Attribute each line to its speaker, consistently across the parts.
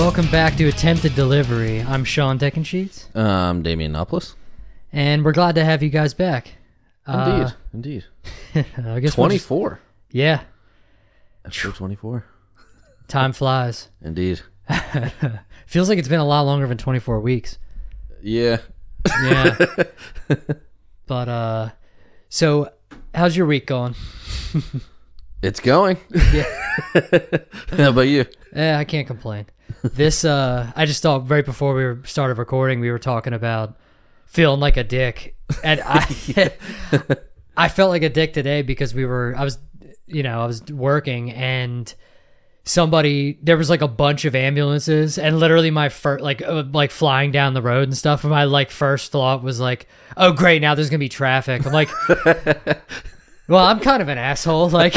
Speaker 1: Welcome back to Attempted Delivery. I'm Sean Deckensheets,
Speaker 2: Um, Damian Nopoulos.
Speaker 1: and we're glad to have you guys back.
Speaker 2: Indeed, indeed.
Speaker 1: Uh, I guess we'll just-
Speaker 2: Twenty-four.
Speaker 1: yeah,
Speaker 2: Episode twenty-four.
Speaker 1: time flies.
Speaker 2: Indeed.
Speaker 1: Feels like it's been a lot longer than 24 weeks.
Speaker 2: Yeah.
Speaker 1: Yeah. but uh, so how's your week going?
Speaker 2: It's going.
Speaker 1: Yeah.
Speaker 2: How about you?
Speaker 1: Eh, I can't complain. This uh, I just thought right before we started recording, we were talking about feeling like a dick, and I I felt like a dick today because we were I was you know I was working and somebody there was like a bunch of ambulances and literally my first like uh, like flying down the road and stuff. And my like first thought was like oh great now there's gonna be traffic. I'm like well i'm kind of an asshole like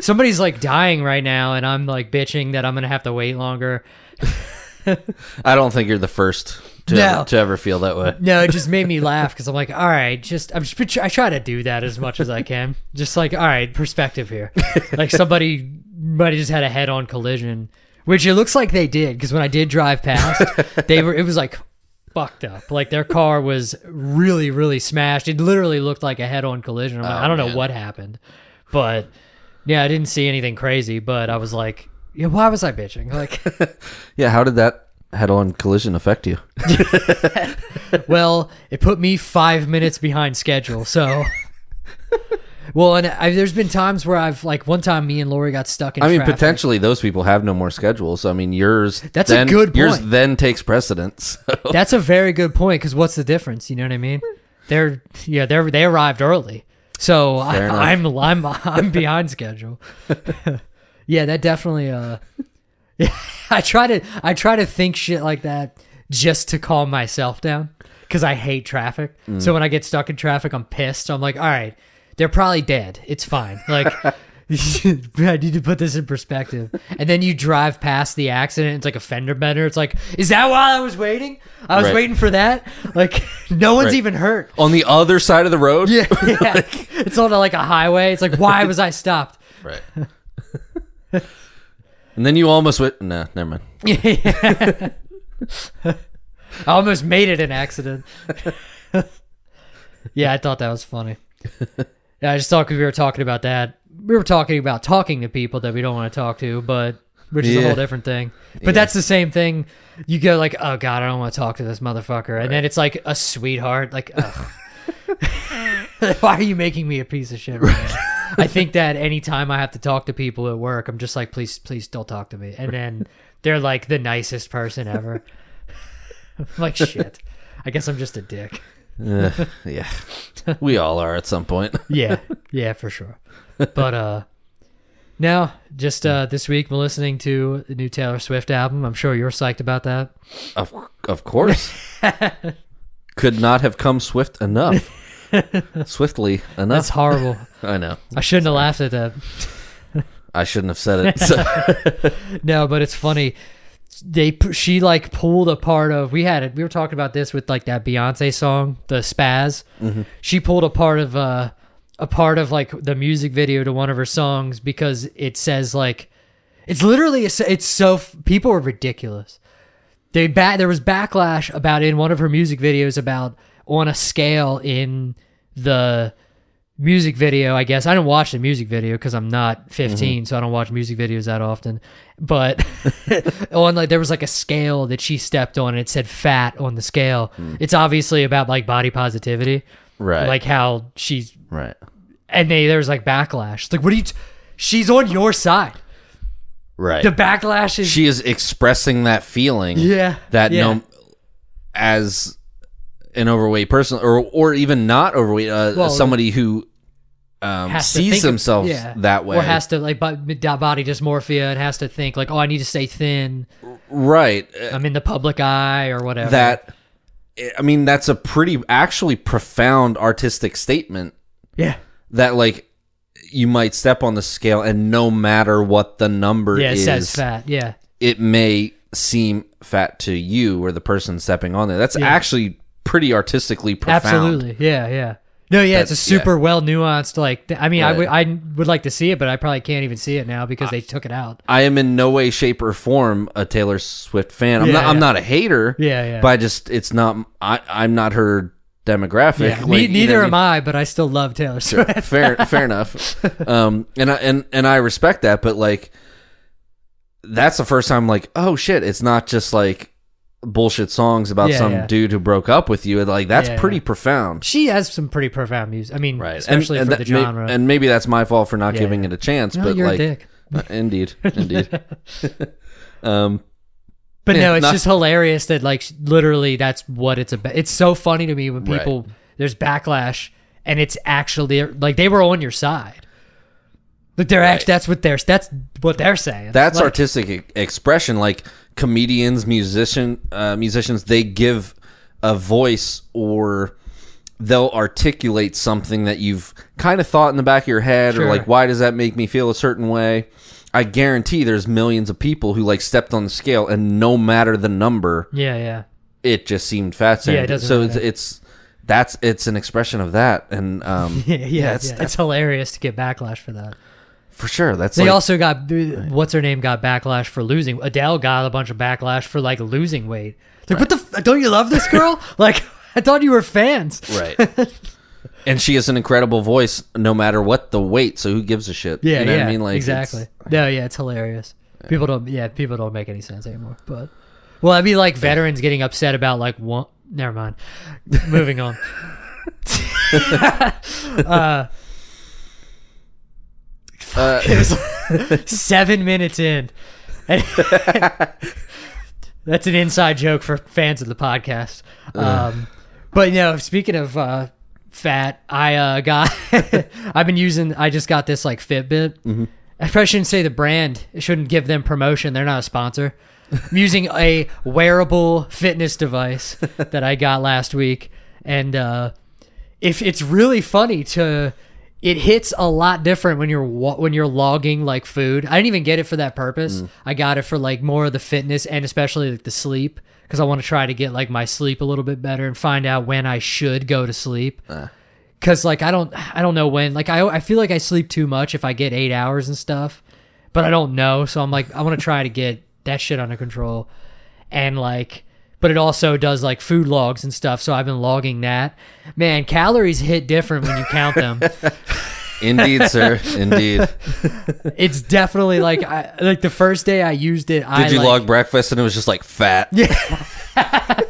Speaker 1: somebody's like dying right now and i'm like bitching that i'm gonna have to wait longer.
Speaker 2: I don't think you're the first to,
Speaker 1: No.
Speaker 2: ever, to ever feel that way.
Speaker 1: no it just made me laugh because i'm like all right just i'm just i try to do that as much as i can. Just like all right perspective here. Like somebody might have just had a head-on collision which it looks like they did because when i did drive past they were it was like fucked up. Like their car was really really smashed. It literally looked like a head-on collision. Like,
Speaker 2: Oh,
Speaker 1: i don't know what happened but yeah i didn't see anything crazy but i was like yeah why was i bitching like
Speaker 2: Yeah. How did that head-on collision affect you?
Speaker 1: well, it put me five minutes behind schedule. So, well, and I, there's been times where I've like one time me and Lori got stuck in.
Speaker 2: I mean,
Speaker 1: traffic.
Speaker 2: potentially those people have no more schedules. I mean, yours.
Speaker 1: That's a
Speaker 2: then,
Speaker 1: good
Speaker 2: Yours then takes precedence.
Speaker 1: That's a very good point because what's the difference? You know what I mean? They're yeah, they're they arrived early, so I,
Speaker 2: enough.
Speaker 1: I'm I'm I'm behind schedule. yeah, that definitely. Uh, yeah, I try to I try to think shit like that just to calm myself down because I hate traffic.
Speaker 2: Mm.
Speaker 1: So when I get stuck in traffic, I'm pissed. I'm like, all right, they're probably dead. It's fine. Like. I need to put this in perspective. And then you drive past the accident. It's like a fender bender. It's like, is that why I was waiting? I was
Speaker 2: Right.
Speaker 1: waiting for that. Like, no one's
Speaker 2: Right.
Speaker 1: even hurt.
Speaker 2: on the other side of the road.
Speaker 1: Yeah, yeah. it's on like a highway. It's like, why was I stopped?
Speaker 2: Right. and then you almost went. Nah, never mind. yeah.
Speaker 1: I almost made it an accident. yeah, I thought that was funny. Yeah, I just thought we were talking about that. We were talking about talking to people that we don't want to talk to, but which is a
Speaker 2: Yeah.
Speaker 1: whole different thing. But
Speaker 2: Yeah.
Speaker 1: that's the same thing. You go like, oh god, I don't want to talk to this motherfucker, and then it's like a sweetheart. Like, ugh. why are you making me a piece of shit? Right now? I think that anytime I have to talk to people at work, I'm just like, please, please don't talk to me. And then they're like the nicest person ever. I'm like, shit. I guess I'm just a dick.
Speaker 2: Uh, yeah, we all are at some point.
Speaker 1: Yeah, yeah, for sure. But uh now, just uh this week, been listening to the new Taylor Swift album. I'm sure you're psyched about that.
Speaker 2: Of of course, could not have come swift enough, swiftly enough.
Speaker 1: That's horrible.
Speaker 2: I know.
Speaker 1: I shouldn't have laughed at that.
Speaker 2: I shouldn't have said it. So-
Speaker 1: No, but it's funny. They she like pulled a part of we had it. We were talking about this with like that Beyonce song, the Spaz. She pulled a part of uh a part of like the music video to one of her songs because it says like it's literally it's so people are ridiculous. They ba- there was backlash about in one of her music videos about on a scale in the music video, I guess. I don't watch the music video because I'm not 15, mm-hmm. so I don't watch music videos that often. But on like there was like a scale that she stepped on and it said fat on the scale. Hmm. It's obviously about like body positivity.
Speaker 2: Right.
Speaker 1: Like how she's
Speaker 2: right.
Speaker 1: and they there was like backlash. Like what are you t- she's on your side.
Speaker 2: Right.
Speaker 1: The backlash is
Speaker 2: she is expressing that feeling.
Speaker 1: Yeah,
Speaker 2: That
Speaker 1: yeah.
Speaker 2: no, as an overweight person, or or even not overweight, uh,
Speaker 1: Well,
Speaker 2: somebody who um, sees themselves
Speaker 1: yeah.
Speaker 2: that way.
Speaker 1: Or has to like body dysmorphia and has to think like, oh, I need to stay thin.
Speaker 2: right.
Speaker 1: I'm in the public eye or whatever.
Speaker 2: that I mean that's a pretty actually profound artistic statement
Speaker 1: yeah,
Speaker 2: that like you might step on the scale and no matter what the number is,
Speaker 1: yeah, it
Speaker 2: is
Speaker 1: says fat. Yeah,
Speaker 2: it may seem fat to you or the person stepping on there. That's
Speaker 1: Yeah.
Speaker 2: actually pretty artistically profound.
Speaker 1: absolutely. Yeah, yeah, No, yeah, it's a
Speaker 2: That's- yeah.
Speaker 1: super well nuanced. Like, th- I mean, I
Speaker 2: Right.
Speaker 1: would I would like to see it, but I probably can't even see it now because they took it out.
Speaker 2: I am in no way, shape, or form a Taylor Swift fan. I'm
Speaker 1: Yeah,
Speaker 2: not. I'm not a hater.
Speaker 1: Yeah, yeah.
Speaker 2: But I just, it's not. I, I'm not her demographic.
Speaker 1: Yeah,
Speaker 2: Like,
Speaker 1: me,
Speaker 2: you know
Speaker 1: neither am I, but I still love Taylor Swift.
Speaker 2: fair fair enough um and i and and i respect that but like that's the first time like oh shit it's not just like bullshit songs about
Speaker 1: Yeah,
Speaker 2: some
Speaker 1: yeah.
Speaker 2: dude who broke up with you like that's
Speaker 1: Yeah,
Speaker 2: pretty profound
Speaker 1: She has some pretty profound music. I mean,
Speaker 2: right
Speaker 1: especially
Speaker 2: and,
Speaker 1: for
Speaker 2: and
Speaker 1: the
Speaker 2: that may-
Speaker 1: genre.
Speaker 2: and maybe that's my fault for not giving it a chance
Speaker 1: no,
Speaker 2: but
Speaker 1: you're
Speaker 2: like
Speaker 1: a dick.
Speaker 2: uh, indeed indeed um
Speaker 1: But no, it's
Speaker 2: not-
Speaker 1: just hilarious that like literally that's what it's about. It's so funny to me when
Speaker 2: Right.
Speaker 1: people there's backlash and it's actually like they were on your side. Like they're actually that's what they're that's what they're saying.
Speaker 2: That's
Speaker 1: Like,
Speaker 2: artistic expression. Like comedians, musician, uh, musicians, they give a voice or they'll articulate something that you've kind of thought in the back of your head,
Speaker 1: Sure.
Speaker 2: or like, why does that make me feel a certain way? I guarantee there's millions of people who like stepped on the scale, and no matter the number,
Speaker 1: Yeah, yeah.
Speaker 2: it just seemed fascinating.
Speaker 1: Yeah, it doesn't
Speaker 2: so it's,
Speaker 1: matter.
Speaker 2: it's that's it's an expression of that, and um,
Speaker 1: Yeah, yeah,
Speaker 2: it's,
Speaker 1: yeah. It's hilarious to get backlash for that.
Speaker 2: For sure. That's it.
Speaker 1: They
Speaker 2: like,
Speaker 1: also got what's her name got backlash for losing. Adele got a bunch of backlash for like losing weight. Like what the? F- don't you love this girl? like I thought you were fans.
Speaker 2: Right. and she has an incredible voice no matter what the weight, so who gives a shit?
Speaker 1: Yeah,
Speaker 2: you know
Speaker 1: yeah.
Speaker 2: what I mean? Like
Speaker 1: exactly. No, yeah, it's hilarious. People don't. Yeah, people don't make any sense anymore. But well, I mean, like veterans getting upset about like one. Never mind. Moving on. uh,
Speaker 2: Uh,
Speaker 1: it was seven minutes in. That's an inside joke for fans of the podcast. Um, but you know, speaking of uh, fat, I uh, got. I've been using. I just got this like Fitbit. I probably shouldn't say the brand. I shouldn't give them promotion. They're not a sponsor. I'm using a wearable fitness device that I got last week, and uh, if it's really funny to it hits a lot different when you're when you're logging like food. I didn't even get it for that purpose. Mm. I got it for like more of the fitness and especially like the sleep because I want to try to get like my sleep a little bit better and find out when I should go to sleep. Uh. Cuz like I don't I don't know when. Like I I feel like I sleep too much if I get 8 hours and stuff. But I don't know, so I'm like I want to try to get that shit under control. And like but it also does like food logs and stuff. So I've been logging that. Man, calories hit different when you count them.
Speaker 2: indeed, sir. Indeed.
Speaker 1: it's definitely like I, like the first day I used it. I
Speaker 2: Did you
Speaker 1: like,
Speaker 2: log breakfast and it was just like fat? Yeah.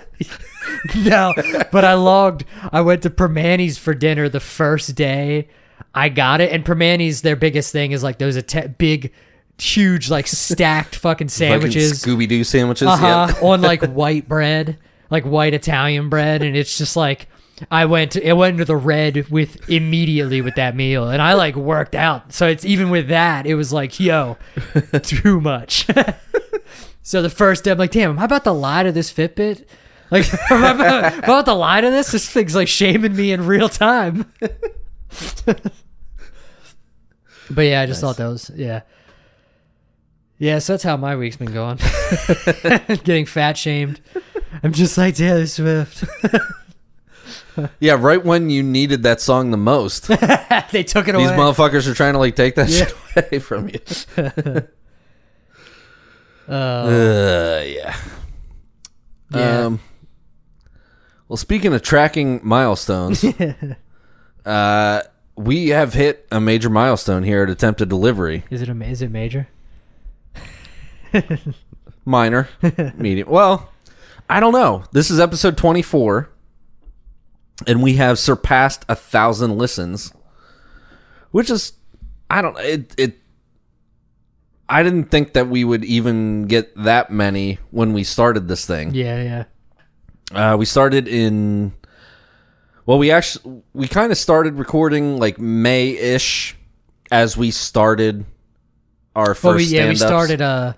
Speaker 1: no, but I logged. I went to Primanti's for dinner the first day. I got it, and Primanti's their biggest thing is like those Ita- big, huge like stacked fucking sandwiches.
Speaker 2: Scooby Doo sandwiches.
Speaker 1: uh-huh,
Speaker 2: Yeah.
Speaker 1: on like white bread, like white Italian bread, and it's just like I went to, it went into the red with immediately with that meal, and I like worked out. So it's even with that, it was like yo, too much. so the first day, I'm like, damn, am I about to lie to this Fitbit? Like, am I about, am I about to lie to this? This thing's like shaming me in real time. but yeah, I just thought that was yeah. Yeah, so that's how my week's been going. Getting fat shamed. I'm just like Taylor Swift.
Speaker 2: Yeah, right when you needed that song the most. These
Speaker 1: they took it away.
Speaker 2: These motherfuckers are trying to like take that
Speaker 1: Yeah.
Speaker 2: shit away from you.
Speaker 1: Uh,
Speaker 2: Uh, yeah.
Speaker 1: Yeah.
Speaker 2: Um, well, speaking of tracking milestones, uh, we have hit a major milestone here at attempted delivery.
Speaker 1: is it a, is it major?
Speaker 2: Minor, medium. Well, I don't know. This is episode 24, and we have surpassed a thousand listens, which is, I don't it it. I didn't think that we would even get that many when we started this thing.
Speaker 1: Yeah, yeah.
Speaker 2: Uh, we started in. Well, we actually we kind of started recording like May ish, as we started our first.
Speaker 1: Well, we, yeah, we started uh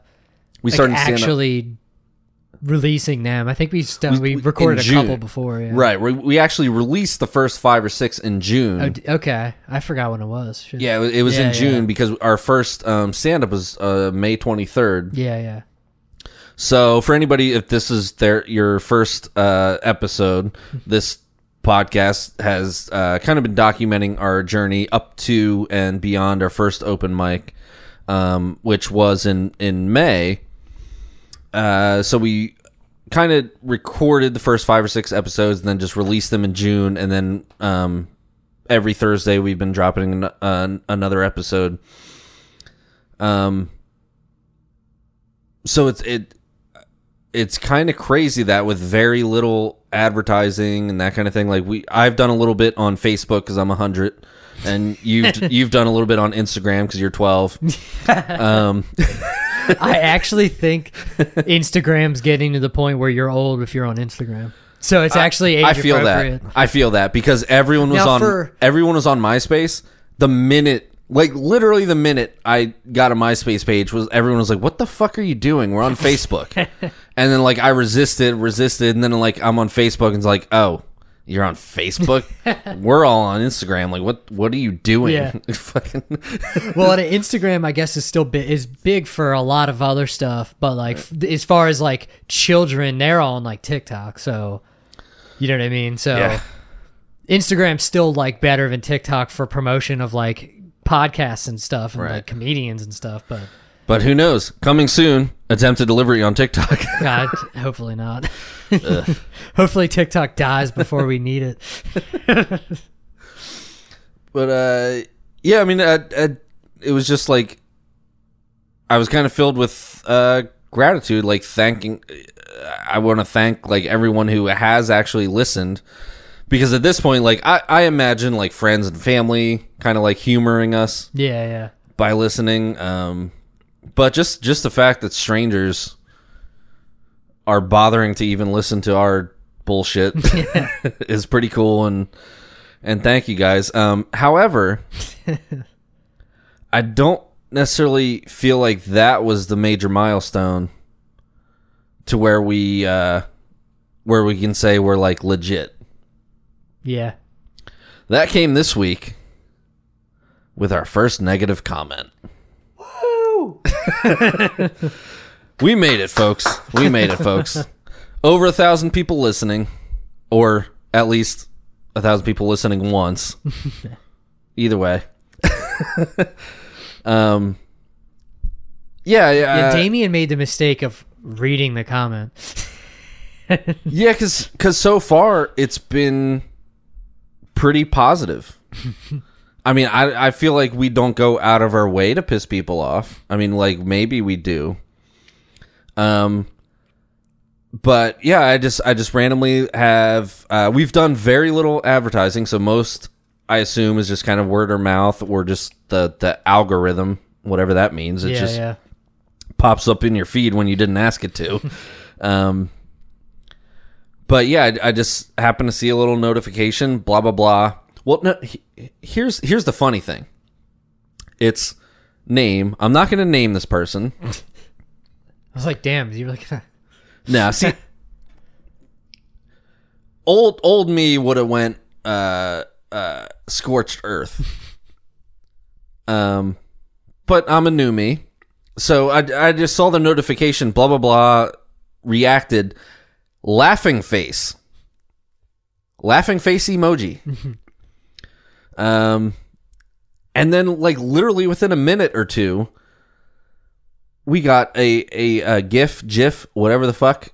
Speaker 2: We
Speaker 1: like
Speaker 2: started
Speaker 1: actually releasing them. I think we st- we,
Speaker 2: we-
Speaker 1: recorded a couple before. Yeah.
Speaker 2: Right. We, we actually released the first five or six in June.
Speaker 1: Oh, okay, I forgot when it was. Shit.
Speaker 2: yeah, it was,
Speaker 1: Yeah,
Speaker 2: in June
Speaker 1: yeah.
Speaker 2: because our first um, stand up was uh, May 23rd.
Speaker 1: Yeah, yeah.
Speaker 2: So for anybody, if this is their your first uh, episode, this podcast has uh, kind of been documenting our journey up to and beyond our first open mic, um, which was in in May. Uh, so we kind of recorded the first five or six episodes, and then just released them in June, and then um, every Thursday we've been dropping an, uh, another episode. Um, so it's it it's kind of crazy that with very little advertising and that kind of thing like we I've done a little bit on Facebook cuz I'm a 100 and you've you've done a little bit on Instagram cuz you're 12 um
Speaker 1: I actually think Instagram's getting to the point where you're old if you're on Instagram. So it's actually age
Speaker 2: I feel that. I feel that because everyone was
Speaker 1: Now
Speaker 2: on
Speaker 1: for-
Speaker 2: everyone was on MySpace. The minute like literally the minute I got a MySpace page was everyone was like what the fuck are you doing? We're on Facebook. And then like I resisted resisted. And then like I'm on Facebook and it's like oh you're on Facebook we're all on Instagram like what what are you doing
Speaker 1: Yeah.
Speaker 2: Fucking-
Speaker 1: Well, and Instagram, I guess, is still bi- is big for a lot of other stuff, but like f- as far as like children, they're all on like TikTok. So you know what I mean. So
Speaker 2: Yeah.
Speaker 1: Instagram's still like better than TikTok for promotion of like podcasts and stuff and
Speaker 2: Right.
Speaker 1: like comedians and stuff. But
Speaker 2: but who knows coming soon attempted delivery on TikTok
Speaker 1: God, hopefully not. hopefully TikTok dies before we need it.
Speaker 2: but uh yeah i mean uh, uh, it was just like i was kind of filled with uh gratitude like thanking i want to thank like everyone who has actually listened because at this point like i i imagine like friends and family kind of like humoring us
Speaker 1: Yeah, yeah.
Speaker 2: by listening um but just just the fact that strangers are bothering to even listen to our bullshit is pretty cool and and thank you guys. Um however i don't necessarily feel like that was the major milestone to where we uh where we can say we're like legit.
Speaker 1: Yeah.
Speaker 2: that came this week with our first negative comment we made it, folks. We made it, folks. Over a thousand people listening, or at least a thousand people listening once. Either way. um. Yeah, yeah,
Speaker 1: Yeah, Damien made the mistake of reading the comment.
Speaker 2: yeah. because Because so far it's been pretty positive. I mean, I I feel like we don't go out of our way to piss people off. I mean, like maybe we do. Um, but yeah, I just I just randomly have uh, we've done very little advertising, so most I assume is just kind of word of mouth or just the the algorithm, whatever that means. It
Speaker 1: yeah,
Speaker 2: just
Speaker 1: yeah.
Speaker 2: pops up in your feed when you didn't ask it to. um, but yeah, I, I just happened to see a little notification. Blah blah blah. Well, no, he- here's here's the funny thing. It's name. I'm not going to name this person.
Speaker 1: I was like, damn, you're like,
Speaker 2: Now, see, old old me would have went uh, uh, scorched earth. Um, but I'm a new me, so I I just saw the notification. Blah blah blah. Reacted, laughing face, laughing face emoji. um, and then like literally within a minute or two, we got a, a, a GIF, GIF, whatever the fuck,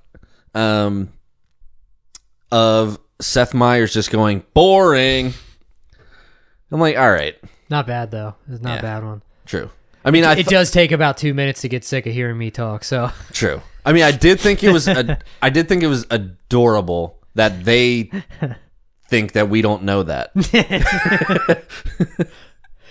Speaker 2: um, of Seth Meyers just going boring. I'm like, all right,
Speaker 1: not bad though. It's not
Speaker 2: Yeah.
Speaker 1: a bad one.
Speaker 2: true. I mean, I
Speaker 1: It
Speaker 2: th-
Speaker 1: does take about two minutes to get sick of hearing me talk. So
Speaker 2: true. I mean, I did think it was, I did think it was adorable that they think that we don't know that.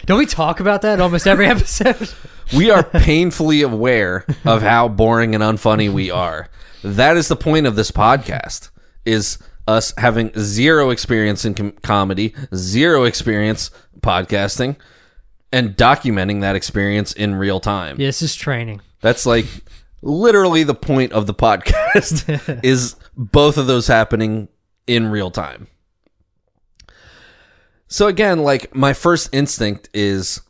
Speaker 1: don't we talk about that almost every episode?
Speaker 2: We are painfully aware of how boring and unfunny we are. That is the point of this podcast: is us having zero experience in com- comedy, zero experience podcasting, and documenting that experience in real time.
Speaker 1: yeah, this is training.
Speaker 2: That's like literally the point of the podcast is both of those happening in real time. So again, like my first instinct is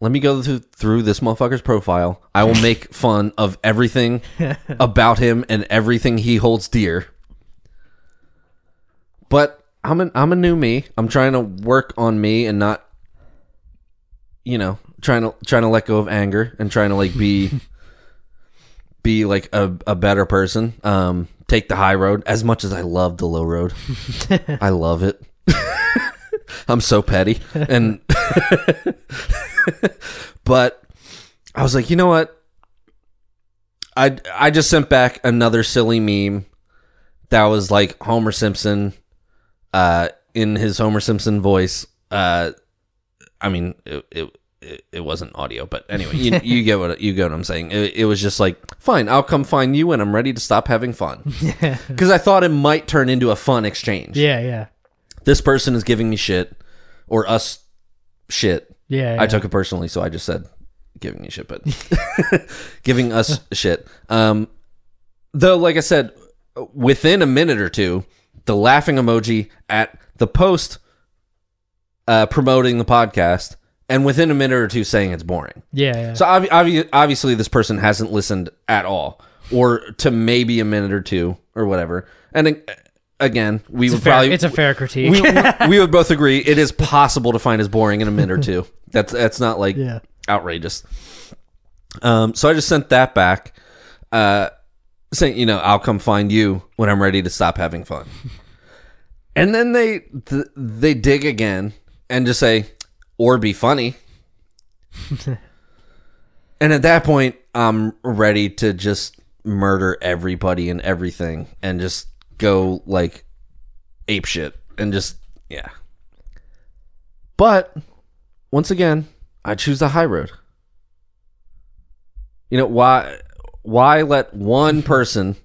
Speaker 2: let me go through, through this motherfucker's profile. I will make fun of everything about him and everything he holds dear. But I'm a I'm a new me. I'm trying to work on me and not you know, trying to trying to let go of anger and trying to like be be like a, a better person. Um take the high road as much as I love the low road. I love it. I'm so petty. And but I was like, you know what? I I just sent back another silly meme that was like Homer Simpson uh in his Homer Simpson voice. Uh I mean it it, it, wasn't audio, but anyway, you, you get what you get what I'm saying. It, it was just like, fine, I'll come find you when I'm ready to stop having fun. Because I thought it might turn into a fun exchange.
Speaker 1: Yeah, yeah,
Speaker 2: This person is giving me shit, or us shit.
Speaker 1: yeah.
Speaker 2: I took it personally, so I just said giving me shit, but giving us shit. Um, though, like I said, within a minute or two, the laughing emoji at the post uh, promoting the podcast, and within a minute or two saying it's boring.
Speaker 1: yeah, yeah.
Speaker 2: So obvi- obvi- obviously, this person hasn't listened at all, or to maybe a minute or two, or whatever. And again, we
Speaker 1: it's,
Speaker 2: would
Speaker 1: fair,
Speaker 2: probably
Speaker 1: it's a fair critique.
Speaker 2: we, we would both agree it is possible to find as boring in a minute or two. That's that's not like
Speaker 1: yeah.
Speaker 2: outrageous. Um, so I just sent that back, uh, saying, you know, I'll come find you when I'm ready to stop having fun. And then they th- they dig again and just say, or be funny. and at that point, I'm ready to just murder everybody and everything and just go like ape shit and just yeah. But once again, I choose the high road. You know why? Why let one person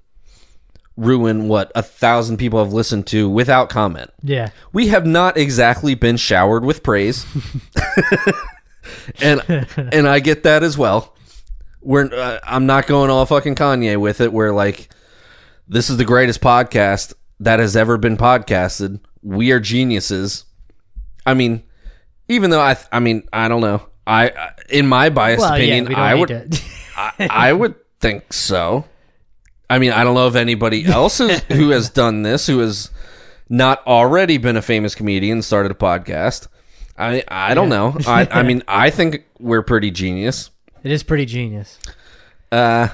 Speaker 2: ruin what a thousand people have listened to without comment?
Speaker 1: Yeah.
Speaker 2: We have not exactly been showered with praise, and and I get that as well. We're uh, I'm not going all fucking Kanye with it. Where like this is the greatest podcast that has ever been podcasted. We are geniuses. I mean, even though I I mean I don't know. I in my biased
Speaker 1: Well,
Speaker 2: opinion,
Speaker 1: yeah,
Speaker 2: I would, I, I would think so. I mean, I don't know if anybody else who has done this, who has not already been a famous comedian, started a podcast. I I don't know. I I mean, I think we're pretty genius.
Speaker 1: it is pretty genius.
Speaker 2: Uh,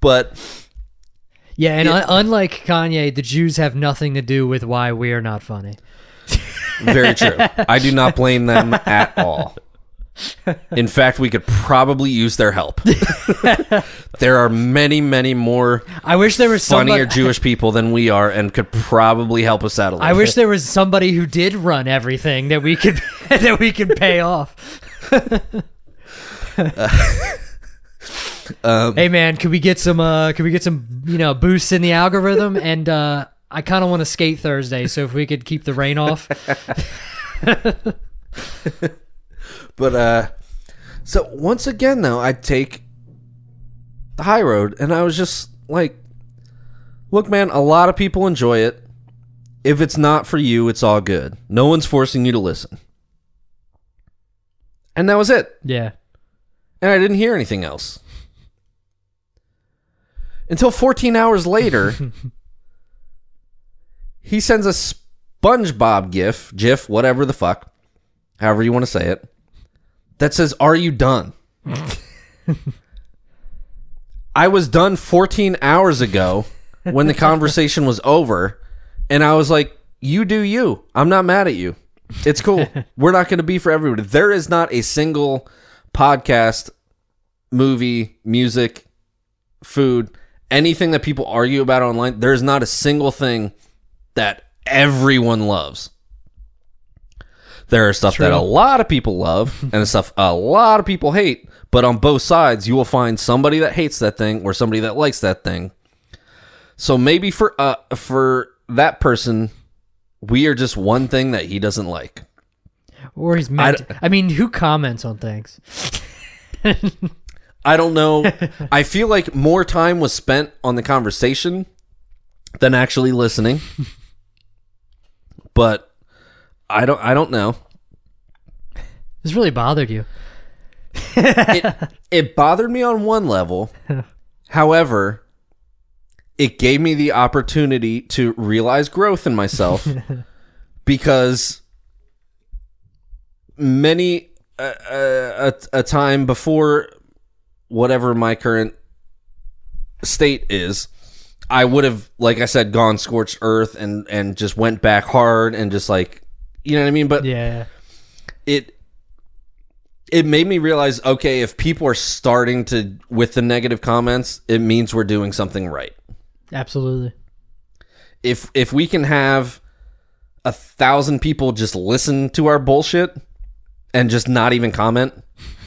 Speaker 2: but
Speaker 1: Yeah, and un- unlike Kanye, the Jews have nothing to do with why we are not funny.
Speaker 2: very true. I do not blame them at all. In fact, we could probably use their help. there are many, many more
Speaker 1: I wish there was
Speaker 2: funnier
Speaker 1: somebody.
Speaker 2: Jewish people than we are, and could probably help us out a little.
Speaker 1: I wish there was somebody who did run everything that we could that we could pay off.
Speaker 2: Um,
Speaker 1: hey man, could we get some uh could we get some you know boosts in the algorithm and uh I kind of want to skate Thursday, so if we could keep the rain off.
Speaker 2: But uh so once again though, I take the high road and I was just like look man, a lot of people enjoy it. If it's not for you, it's all good. No one's forcing you to listen. And that was it.
Speaker 1: Yeah.
Speaker 2: And I didn't hear anything else. Until 14 hours later, he sends a SpongeBob gif, GIF, whatever the fuck, however you want to say it, that says, Are you done? I was done 14 hours ago when the conversation was over, and I was like, You do you. I'm not mad at you. It's cool. We're not going to be for everybody. There is not a single podcast, movie, music, food, anything that people argue about online. There is not a single thing that everyone loves. There are stuff that a lot of people love and stuff a lot of people hate, but on both sides you will find somebody that hates that thing or somebody that likes that thing. So maybe for uh for that person we are just one thing that he doesn't like.
Speaker 1: Or he's meant. I, I mean, who comments on things?
Speaker 2: I don't know. I feel like more time was spent on the conversation than actually listening. But I don't I don't know.
Speaker 1: This really bothered you.
Speaker 2: It it bothered me on one level. However, it gave me the opportunity to realize growth in myself because many a, a, a time before whatever my current state is i would have like i said gone scorched earth and and just went back hard and just like you know what i mean but
Speaker 1: Yeah.
Speaker 2: it it made me realize okay if people are starting to with the negative comments it means we're doing something right
Speaker 1: Absolutely.
Speaker 2: if if we can have a thousand people just listen to our bullshit and just not even comment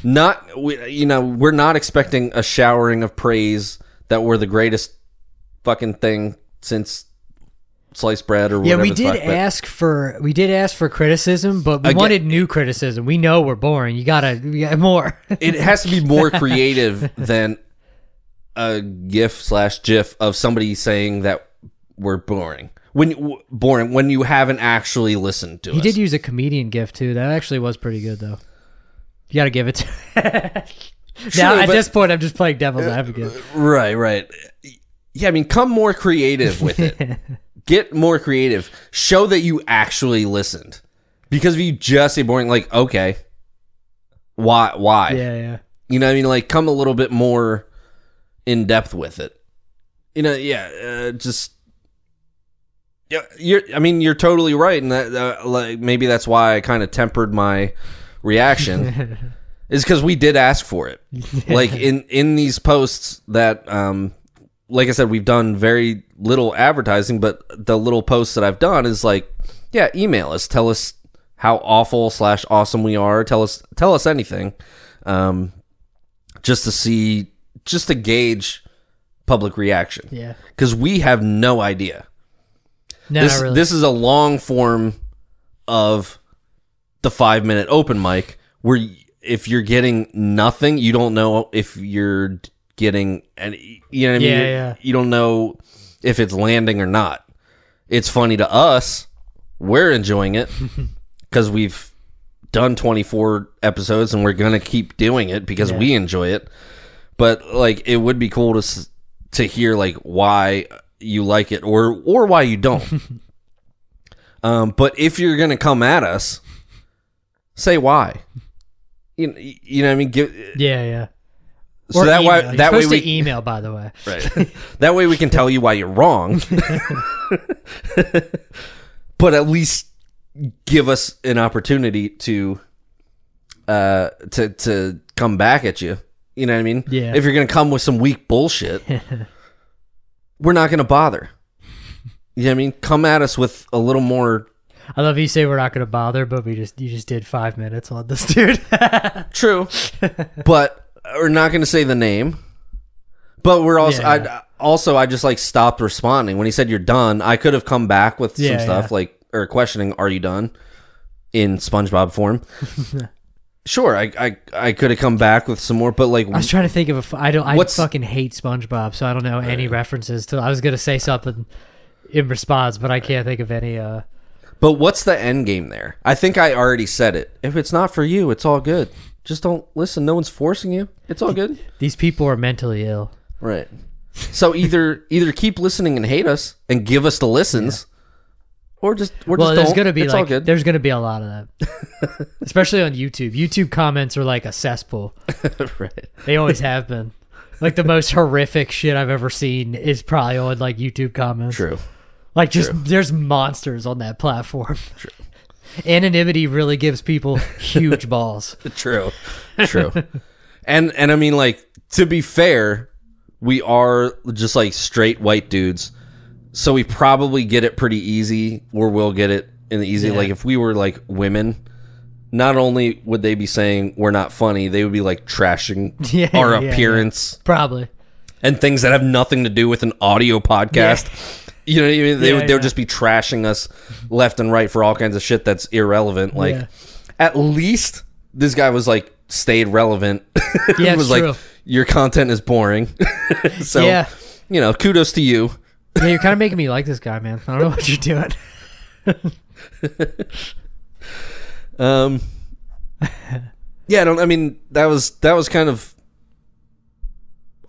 Speaker 2: not we, you know we're not expecting a showering of praise that we're the greatest fucking thing since sliced bread or whatever.
Speaker 1: Yeah,
Speaker 2: we
Speaker 1: did
Speaker 2: fuck,
Speaker 1: ask for we did ask for criticism, but we
Speaker 2: Again-
Speaker 1: wanted new criticism. We know we're boring. You gotta we got more.
Speaker 2: it has to be more creative than a gif slash gif of somebody saying that we're boring when w- boring when you haven't actually listened to
Speaker 1: he
Speaker 2: us.
Speaker 1: did use a comedian gif too. That actually was pretty good though. You gotta give it to Now at
Speaker 2: but-
Speaker 1: this point I'm just playing devil's advocate.
Speaker 2: right, right. Yeah, I mean, come more creative with it. Get more creative. Show that you actually listened. Because if you just say boring, like okay, why? Why?
Speaker 1: Yeah, yeah.
Speaker 2: You know, what I mean, like come a little bit more in depth with it. You know, yeah, uh, just yeah, you're. I mean, you're totally right, and that uh, like maybe that's why I kind of tempered my reaction. is because we did ask for it. Like in in these posts that, um, like I said, we've done very little advertising, but the little posts that I've done is like, yeah, email us, tell us how awful slash awesome we are, tell us tell us anything, um, just to see, just to gauge public reaction,
Speaker 1: Yeah.
Speaker 2: because we have no idea.
Speaker 1: No,
Speaker 2: This
Speaker 1: really.
Speaker 2: this is a long form of the five minute open mic where if you're getting nothing, you don't know if you're getting any. You know what I mean?
Speaker 1: Yeah,
Speaker 2: You-
Speaker 1: yeah.
Speaker 2: You don't know if it's landing or not. It's funny to us. We're enjoying it because we've done 24 episodes and we're gonna keep doing it because we enjoy it. But like, it would be cool to s- to hear like why you like it or or why you don't. um, but if you're gonna come at us, say why. You, you know what I mean? Give,
Speaker 1: yeah, yeah.
Speaker 2: so
Speaker 1: Or
Speaker 2: that
Speaker 1: email.
Speaker 2: way
Speaker 1: You're
Speaker 2: that way we
Speaker 1: email by the way.
Speaker 2: Right. that way we can tell you why you're wrong. but at least give us an opportunity to uh to to come back at you. You know what I mean?
Speaker 1: Yeah.
Speaker 2: If you're gonna come with some weak bullshit, we're not gonna bother. You know what I mean? Come at us with a little more
Speaker 1: I love you say we're not gonna bother, but we just you just did five minutes on this dude.
Speaker 2: True, but we're not going to say the name. But we're also,
Speaker 1: Yeah.
Speaker 2: I also I just like stopped responding when he said you're done. I could have come back with
Speaker 1: Yeah,
Speaker 2: some stuff
Speaker 1: yeah.
Speaker 2: like or questioning, "Are you done?" in SpongeBob form. sure, I I I could have come back with some more, but like
Speaker 1: I was trying to think of a I don't. I
Speaker 2: What's-
Speaker 1: fucking hate SpongeBob, so I don't know any references to. I was gonna say something in response, but I can't think of any. Uh,
Speaker 2: But what's the end game there? I think I already said it. If it's not for you, it's all good. Just don't listen. No one's forcing you. It's all good.
Speaker 1: these people are mentally ill.
Speaker 2: Right. So either either keep listening and hate us and give us the listens, or just or
Speaker 1: Well,
Speaker 2: just
Speaker 1: there's
Speaker 2: don't.
Speaker 1: gonna be
Speaker 2: it's all
Speaker 1: like
Speaker 2: good.
Speaker 1: there's gonna be a lot of that, especially on YouTube. YouTube comments are like a cesspool.
Speaker 2: right.
Speaker 1: They always have been. Like the most horrific shit I've ever seen is probably on like YouTube comments.
Speaker 2: True.
Speaker 1: Like just there's monsters on that platform. True. Anonymity really gives people huge balls.
Speaker 2: True. True. and and I mean like to be fair, we are just like straight white dudes. So we probably get it pretty easy or we'll get it in the easy
Speaker 1: Yeah.
Speaker 2: like if we were like women not only would they be saying we're not funny, they would be like trashing
Speaker 1: Yeah,
Speaker 2: our
Speaker 1: yeah.
Speaker 2: appearance
Speaker 1: Probably.
Speaker 2: and things that have nothing to do with an audio podcast. You know what I mean? They,
Speaker 1: Yeah,
Speaker 2: would, they would
Speaker 1: yeah.
Speaker 2: just be trashing us left and right for all kinds of shit that's irrelevant. Like,
Speaker 1: Yeah.
Speaker 2: at least this guy was like stayed relevant.
Speaker 1: Yeah,
Speaker 2: was
Speaker 1: it's
Speaker 2: like, your content is boring. so,
Speaker 1: Yeah.
Speaker 2: you know, kudos to you.
Speaker 1: Yeah, you're kind of making me like this guy, man. I don't know what you're doing.
Speaker 2: Um, yeah, I don't. I mean, that was that was kind of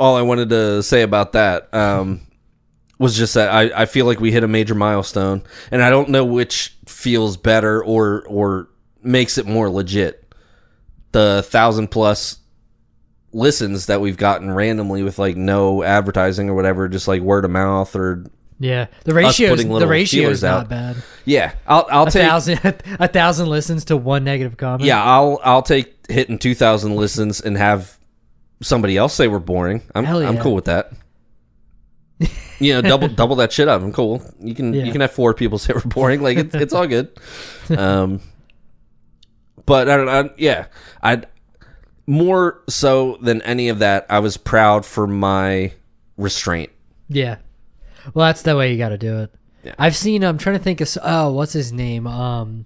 Speaker 2: all I wanted to say about that. Um, was just that I, I feel like we hit a major milestone, and I don't know which feels better or or makes it more legit. The thousand plus listens that we've gotten randomly with like no advertising or whatever, just like word of mouth or
Speaker 1: Yeah, the ratio the ratio is not
Speaker 2: out.
Speaker 1: bad.
Speaker 2: yeah. I'll I'll
Speaker 1: A
Speaker 2: take
Speaker 1: thousand a thousand listens to one negative comment.
Speaker 2: yeah I'll I'll take hitting two thousand listens and have somebody else say we're boring. I'm
Speaker 1: Hell
Speaker 2: I'm cool with that. You know, double double that shit up. I'm cool. You can
Speaker 1: Yeah.
Speaker 2: you can have four people say we're boring. Like it's it's all good. Um, but I don't. I, yeah, I more so than any of that. I was proud for my restraint.
Speaker 1: Yeah. Well, that's the way you got to do it.
Speaker 2: Yeah.
Speaker 1: I've seen. I'm trying to think of. Oh, what's his name? Um,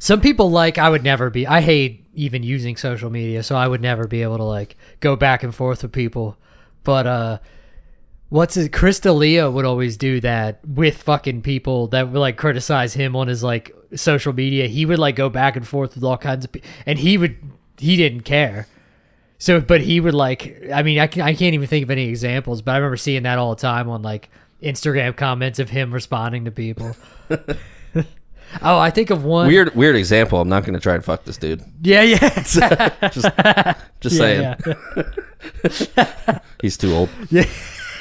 Speaker 1: some people like. I would never be. I hate even using social media, so I would never be able to like go back and forth with people. But uh, what's his? Chris D'Elia would always do that with fucking people that would like criticize him on his like social media. He would like go back and forth with all kinds of, pe- and he would. He didn't care. So, but he would like. I mean, I can, I can't even think of any examples, but I remember seeing that all the time on like Instagram comments of him responding to people. oh, I think of one.
Speaker 2: Weird weird example. I'm not going to try and fuck this dude.
Speaker 1: Yeah, yeah,
Speaker 2: Just just saying.
Speaker 1: yeah,
Speaker 2: He's too old.
Speaker 1: yeah.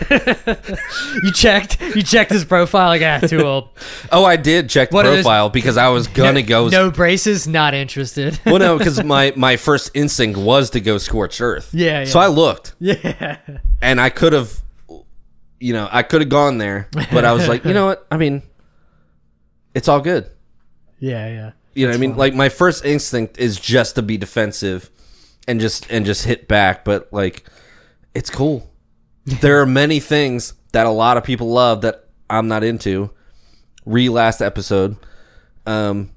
Speaker 1: you checked. You checked his profile. Like, ah, too old.
Speaker 2: Oh, I did check the
Speaker 1: What are those-
Speaker 2: profile because I was gonna go.
Speaker 1: No braces. Not interested.
Speaker 2: Well, no, because my my first instinct was to go scorched earth.
Speaker 1: Yeah,
Speaker 2: So
Speaker 1: yeah.
Speaker 2: I looked,
Speaker 1: yeah.
Speaker 2: and I could have, you know, I could have gone there, but I was like, you know what? I mean, it's all good.
Speaker 1: Yeah, yeah.
Speaker 2: You know, what I mean, like my first instinct is just to be defensive, and just and just hit back. But like, it's cool. There are many things that a lot of people love that I'm not into. Re last episode. Um,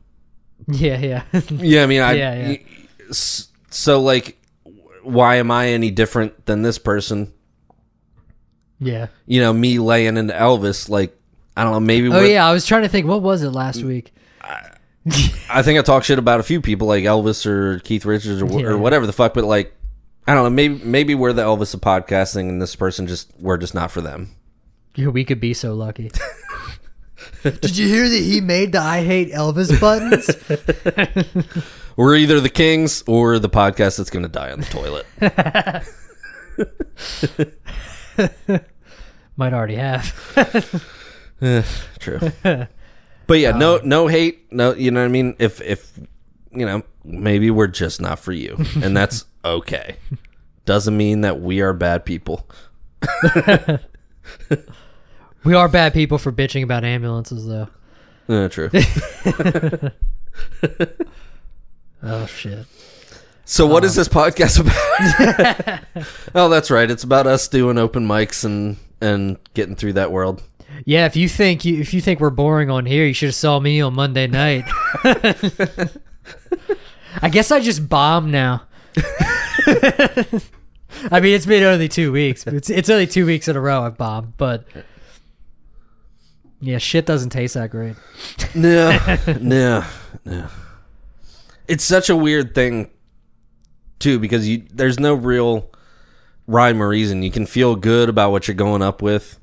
Speaker 1: Yeah, yeah.
Speaker 2: Yeah, I mean, I.
Speaker 1: Yeah, yeah.
Speaker 2: So, like, why am I any different than this person?
Speaker 1: yeah.
Speaker 2: You know, me laying into Elvis, like, I don't know, maybe.
Speaker 1: Oh yeah, I was trying to think. What was it last week?
Speaker 2: I think I talked shit about a few people, like Elvis or Keith Richards or,
Speaker 1: Yeah.
Speaker 2: or whatever the fuck, but like, I don't know, maybe maybe we're the Elvis of podcasting, and this person just we're just not for them.
Speaker 1: Yeah, we could be so lucky. Did you hear that he made the I hate Elvis buttons?
Speaker 2: We're either the kings or the podcast that's going to die on the toilet.
Speaker 1: Might already have.
Speaker 2: Eh, True. But yeah, no no hate, no you know what I mean? If if you know, maybe we're just not for you. And that's okay. Doesn't mean that we are bad people.
Speaker 1: We are bad people for bitching about ambulances, though.
Speaker 2: Uh, true.
Speaker 1: Oh shit.
Speaker 2: So what is this podcast about? oh, that's right. It's about us doing open mics and and getting through that world.
Speaker 1: Yeah, if you think you if you think we're boring on here, you should have saw me on Monday night. I guess I just bomb now. I mean, it's been only two weeks. It's it's only two weeks in a row I've bombed, but yeah, shit doesn't taste that great.
Speaker 2: No, no, no. It's such a weird thing, too, because you there's no real rhyme or reason. You can feel good about what you're going up with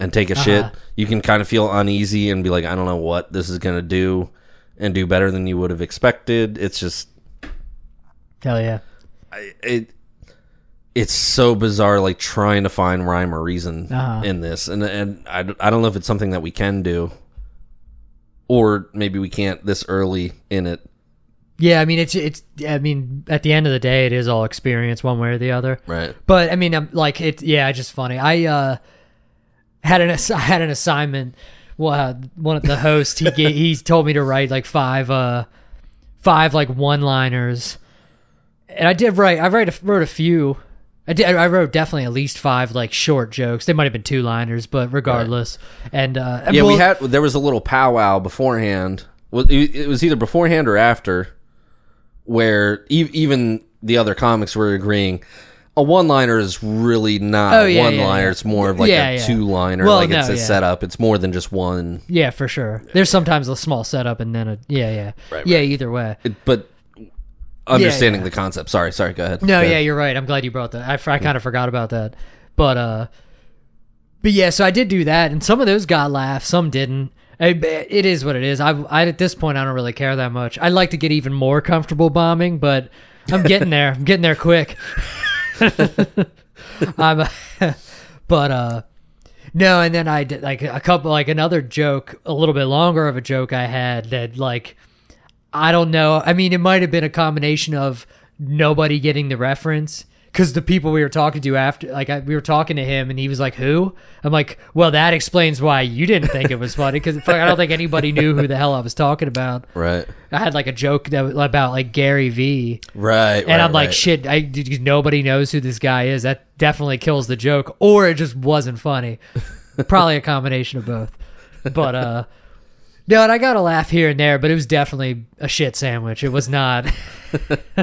Speaker 2: and take a shit.
Speaker 1: Uh-huh.
Speaker 2: You can kind of feel uneasy and be like, I don't know what this is gonna do, and do better than you would have expected. It's just
Speaker 1: Hell yeah.
Speaker 2: I- it. It's so bizarre, like trying to find rhyme or reason
Speaker 1: Uh-huh.
Speaker 2: in this, and and I, I don't know if it's something that we can do, or maybe we can't this early in it.
Speaker 1: Yeah, I mean it's it's I mean at the end of the day it is all experience one way or the other.
Speaker 2: Right.
Speaker 1: But I mean I'm like it yeah, it's just funny. I uh had an ass- I had an assignment well uh, one of the hosts he gave, he told me to write like five uh five like one-liners. And I did write I write a, wrote a few. I did I wrote definitely at least five like short jokes. They might have been two-liners, but regardless. And uh and
Speaker 2: Yeah, we had there was a little powwow beforehand. Well, It it was either beforehand or after, where e- even the other comics were agreeing. A one-liner is really not
Speaker 1: Oh,
Speaker 2: a
Speaker 1: yeah, yeah,
Speaker 2: one-liner.
Speaker 1: yeah.
Speaker 2: It's more of like
Speaker 1: Yeah,
Speaker 2: a
Speaker 1: yeah.
Speaker 2: two-liner.
Speaker 1: Well,
Speaker 2: like it's a
Speaker 1: yeah.
Speaker 2: setup. It's more than just one.
Speaker 1: Yeah, for sure. There's sometimes a small setup and then a yeah, yeah.
Speaker 2: Right,
Speaker 1: Yeah, either way.
Speaker 2: It, but understanding
Speaker 1: yeah.
Speaker 2: the concept. Sorry, sorry. Go ahead.
Speaker 1: No,
Speaker 2: Go
Speaker 1: yeah,
Speaker 2: ahead.
Speaker 1: you're right. I'm glad you brought that. I, I kind of forgot about that. But uh but yeah, so I did do that, and some of those got laughs, some didn't. I- It is what it is. I, I at this point I don't really care that much. I'd like to get even more comfortable bombing, but I'm getting there. I'm getting there quick. I'm, but uh, no, and then I did like a couple, like another joke, a little bit longer of a joke I had that like I don't know. I mean, it might have been a combination of nobody getting the reference because the people we were talking to after, like, I, we were talking to him and he was like, "Who?" I'm like, "Well, that explains why you didn't think it was funny because I don't think anybody knew who the hell I was talking about."
Speaker 2: Right.
Speaker 1: I had like a joke that about like Gary V,
Speaker 2: Right.
Speaker 1: and I'm like, "Shit, I nobody knows who this guy is." That definitely kills the joke, or it just wasn't funny. Probably a combination of both. But uh no, and I got a laugh here and there, but it was definitely a shit sandwich. It was not.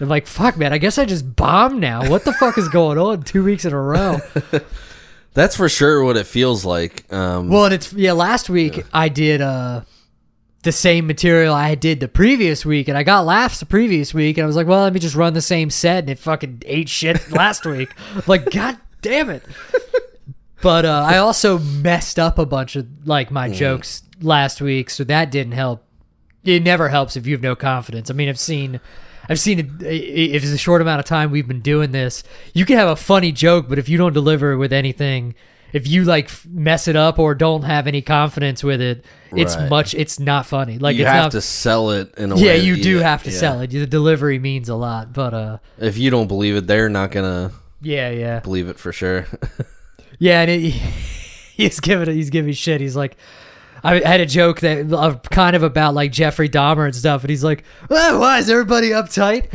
Speaker 1: I'm like, fuck, man. I guess I just bombed now. What the fuck is going on? Two weeks in a row.
Speaker 2: That's for sure what it feels like. Um,
Speaker 1: Well, and it's yeah. Last week I did uh the same material I did the previous week, and I got laughs the previous week, and I was like, well, let me just run the same set, and it fucking ate shit last week. Like, god damn it. But uh, I also messed up a bunch of like my jokes last week, so that didn't help. It never helps if you have no confidence. I mean, I've seen, I've seen. If it's a short amount of time we've been doing this, you can have a funny joke, but if you don't deliver with anything, if you like mess it up or don't have any confidence with it, it's
Speaker 2: Right.
Speaker 1: much. It's not funny. Like
Speaker 2: you have
Speaker 1: not.
Speaker 2: to sell it in a
Speaker 1: yeah,
Speaker 2: way.
Speaker 1: you do
Speaker 2: yeah,
Speaker 1: have to
Speaker 2: yeah.
Speaker 1: sell it. The delivery means a lot, but uh,
Speaker 2: If you don't believe it, they're not gonna
Speaker 1: yeah, yeah.
Speaker 2: believe it for sure.
Speaker 1: Yeah, and it, he's giving he's giving shit. He's like, I had a joke that uh, kind of about like Jeffrey Dahmer and stuff, and he's like, well, "Why is everybody uptight?"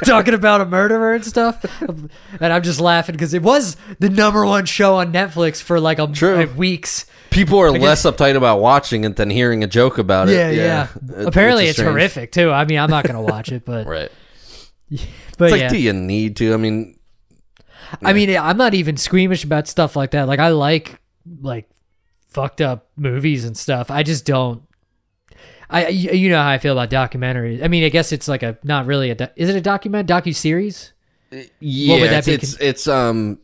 Speaker 1: Talking about a murderer and stuff, and I'm just laughing because it was the number one show on Netflix for like a
Speaker 2: True.
Speaker 1: like weeks.
Speaker 2: People are less uptight about watching it than hearing a joke about it.
Speaker 1: Yeah, yeah.
Speaker 2: It-
Speaker 1: Apparently,
Speaker 2: which is
Speaker 1: it's
Speaker 2: strange.
Speaker 1: horrific too. I mean, I'm not gonna watch it, but
Speaker 2: Right.
Speaker 1: but
Speaker 2: It's like,
Speaker 1: yeah.
Speaker 2: do you need to? I mean,
Speaker 1: I mean, I'm not even squeamish about stuff like that. Like I like like fucked up movies and stuff. I just don't. I you know how I feel about documentaries. I mean, I guess it's like a not really a is it a document docu series?
Speaker 2: yeah,
Speaker 1: would that
Speaker 2: it's,
Speaker 1: be
Speaker 2: it's it's um,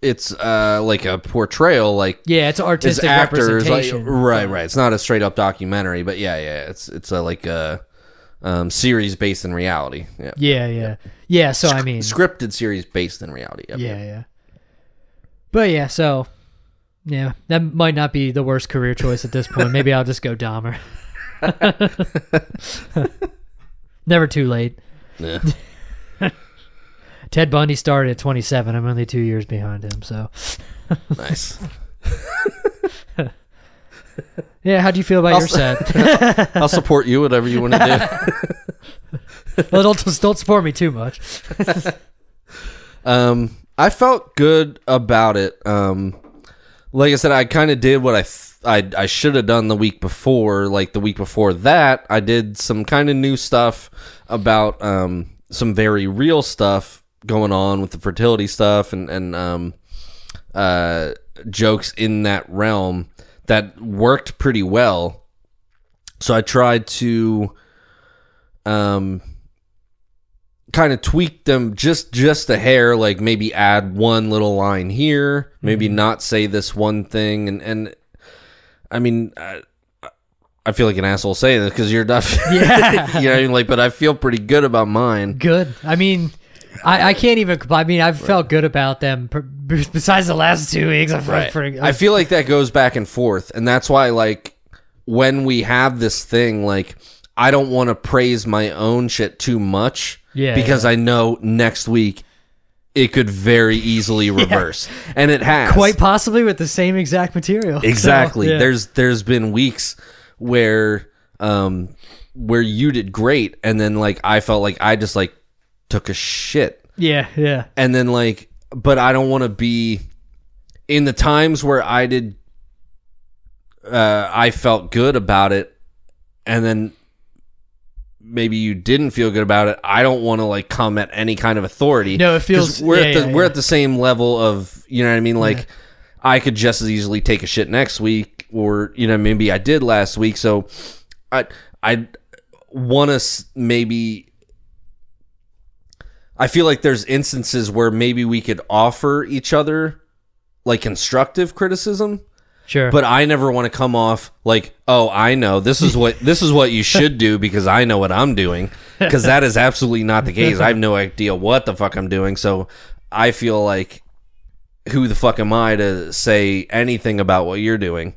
Speaker 2: it's uh like a portrayal, like
Speaker 1: Yeah, it's artistic
Speaker 2: actors, like,
Speaker 1: representation.
Speaker 2: right, right. It's not a straight up documentary, but yeah, yeah, it's it's a like a um series based in reality. Yeah,
Speaker 1: Yeah, yeah, yeah. So I mean,
Speaker 2: scripted series based in reality. Yep.
Speaker 1: yeah, yeah. But yeah, so yeah, that might not be the worst career choice at this point. Maybe I'll just go Dahmer. Never too late.
Speaker 2: Yeah.
Speaker 1: Ted Bundy started at 27. I'm only two years behind him. So,
Speaker 2: nice.
Speaker 1: Yeah, how do you feel about your
Speaker 2: Also-
Speaker 1: set?
Speaker 2: I'll support you, whatever you want to do.
Speaker 1: well, don't just don't support me too much.
Speaker 2: Um, I felt good about it. Um, like I said, I kind of did what I th- I I should have done the week before. Like the week before that, I did some kind of new stuff about um some very real stuff going on with the fertility stuff and and um uh jokes in that realm that worked pretty well. So I tried to um kind of tweak them just just a hair like maybe add one little line here maybe not say this one thing and and i mean i, I feel like an asshole saying this because you're not
Speaker 1: Yeah.
Speaker 2: you know I mean? like but i feel pretty good about mine
Speaker 1: Good. I mean, I, I can't even. I mean, I've felt good about them. Besides the last two weeks, I felt pretty.
Speaker 2: I feel like that goes back and forth, and that's why, like, when we have this thing, like, I don't want to praise my own shit too much,
Speaker 1: Yeah,
Speaker 2: because I know next week it could very easily reverse, and it has
Speaker 1: quite possibly with the same exact material. So,
Speaker 2: exactly.
Speaker 1: yeah.
Speaker 2: There's there's been weeks where um where you did great, and then like I felt like I just like took a shit.
Speaker 1: Yeah, yeah,
Speaker 2: and then like but i don't want to be in the times where i did uh i felt good about it and then maybe you didn't feel good about it i don't want to like come at any kind of authority.
Speaker 1: No, it feels-
Speaker 2: we're
Speaker 1: yeah,
Speaker 2: at the
Speaker 1: yeah,
Speaker 2: we're
Speaker 1: yeah.
Speaker 2: at the same level of you know what i mean? Like i could just as easily take a shit next week or you know maybe i did last week so i i want to maybe I feel like there's instances where maybe we could offer each other like constructive criticism,
Speaker 1: Sure.
Speaker 2: but I never want to come off like, "Oh, I know. This is what this is what you should do because I know what I'm doing." Because that is absolutely not the case. I have no idea what the fuck I'm doing. So I feel like who the fuck am I to say anything about what you're doing?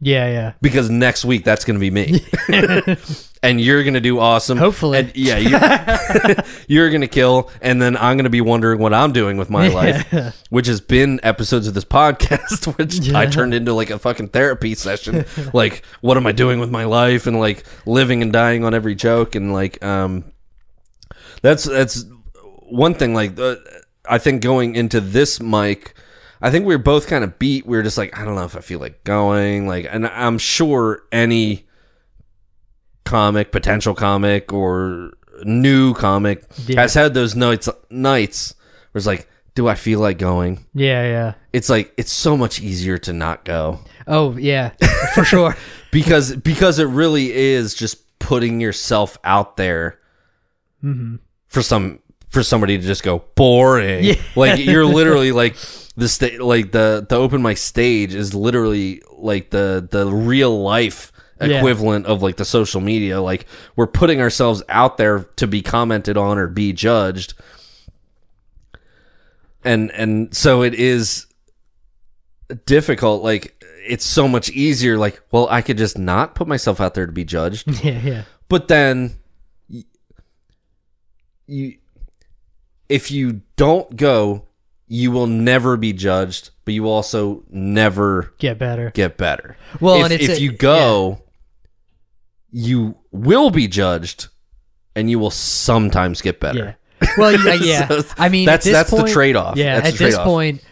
Speaker 1: Yeah, yeah.
Speaker 2: Because next week that's going to be me. and you're going to do awesome.
Speaker 1: Hopefully.
Speaker 2: And yeah, you're, you're going to kill and then I'm going to be wondering what I'm doing with my life, which has been episodes of this podcast which I turned into like a fucking therapy session. like what am I doing with my life and like living and dying on every joke and like um that's that's one thing like uh, I think going into this mic I think we were both kind of beat. We were just like, I don't know if I feel like going. Like, and I'm sure any comic, potential comic, or new comic
Speaker 1: Yeah.
Speaker 2: has had those nights. Nights where it's like, do I feel like going?
Speaker 1: Yeah, yeah.
Speaker 2: It's like it's so much easier to not go
Speaker 1: Oh, yeah. For sure.
Speaker 2: because because it really is just putting yourself out there mm-hmm. for some for somebody to just go boring.
Speaker 1: Yeah.
Speaker 2: Like you're literally like the sta- like the the open mic stage is literally like the the real life
Speaker 1: Yeah.
Speaker 2: equivalent of like the social media. Like we're putting ourselves out there to be commented on or be judged. And and so it is difficult like it's so much easier like well I could just not put myself out there to be judged
Speaker 1: Yeah, yeah.
Speaker 2: but then you if you don't go you will never be judged but you will also never
Speaker 1: Get better.
Speaker 2: get better
Speaker 1: Well,
Speaker 2: if,
Speaker 1: and it's
Speaker 2: if
Speaker 1: a-
Speaker 2: you go you will be judged and you will sometimes get better
Speaker 1: Yeah. Well, yeah, yeah.
Speaker 2: So
Speaker 1: I mean,
Speaker 2: that's-
Speaker 1: at this
Speaker 2: that's the trade-off.
Speaker 1: Yeah,
Speaker 2: That's
Speaker 1: at this point,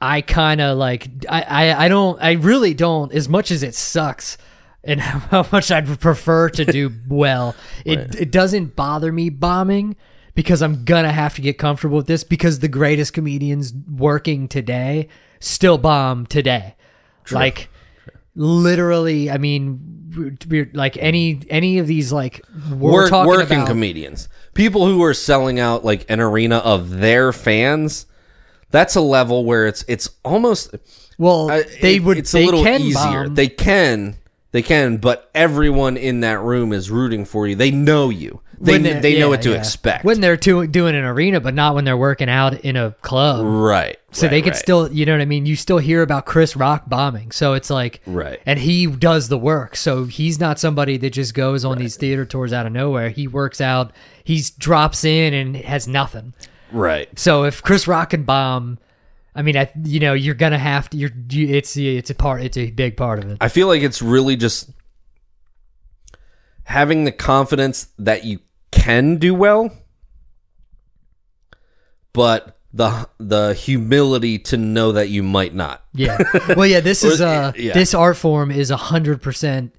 Speaker 1: I kind of like I, I I don't I really don't as much as it sucks and how much I'd prefer to do well. It it doesn't bother me bombing because I'm gonna have to get comfortable with this because the greatest comedians working today still bomb today. Like literally, I mean, we're, we're like any any of these like we're
Speaker 2: Work,
Speaker 1: talking
Speaker 2: working
Speaker 1: about,
Speaker 2: comedians, people who are selling out like an arena of their fans. That's a level where it's it's almost
Speaker 1: Well,
Speaker 2: uh,
Speaker 1: they
Speaker 2: it-
Speaker 1: would.
Speaker 2: It's a
Speaker 1: they
Speaker 2: little
Speaker 1: can
Speaker 2: easier.
Speaker 1: bomb.
Speaker 2: They can, they can, but everyone in that room is rooting for you. They know you. They
Speaker 1: when
Speaker 2: they,
Speaker 1: they're-
Speaker 2: know what to
Speaker 1: yeah.
Speaker 2: expect.
Speaker 1: when they're to, doing an arena, but not when they're working out in a club.
Speaker 2: right.
Speaker 1: So
Speaker 2: right,
Speaker 1: they could
Speaker 2: right.
Speaker 1: still, you know what I mean. You still hear about Chris Rock bombing, so it's like,
Speaker 2: Right.
Speaker 1: And he does the work, so he's not somebody that just goes on these theater tours out of nowhere. He works out. He drops in and has nothing.
Speaker 2: right.
Speaker 1: So if Chris Rock can bomb, I mean, I, you know, you're gonna have to. You're. You, it's it's a part. It's a big part of it.
Speaker 2: I feel like it's really just having the confidence that you can do well, but the the humility to know that you might not.
Speaker 1: Yeah. Well, yeah. This is uh
Speaker 2: yeah.
Speaker 1: this art form is a hundred percent.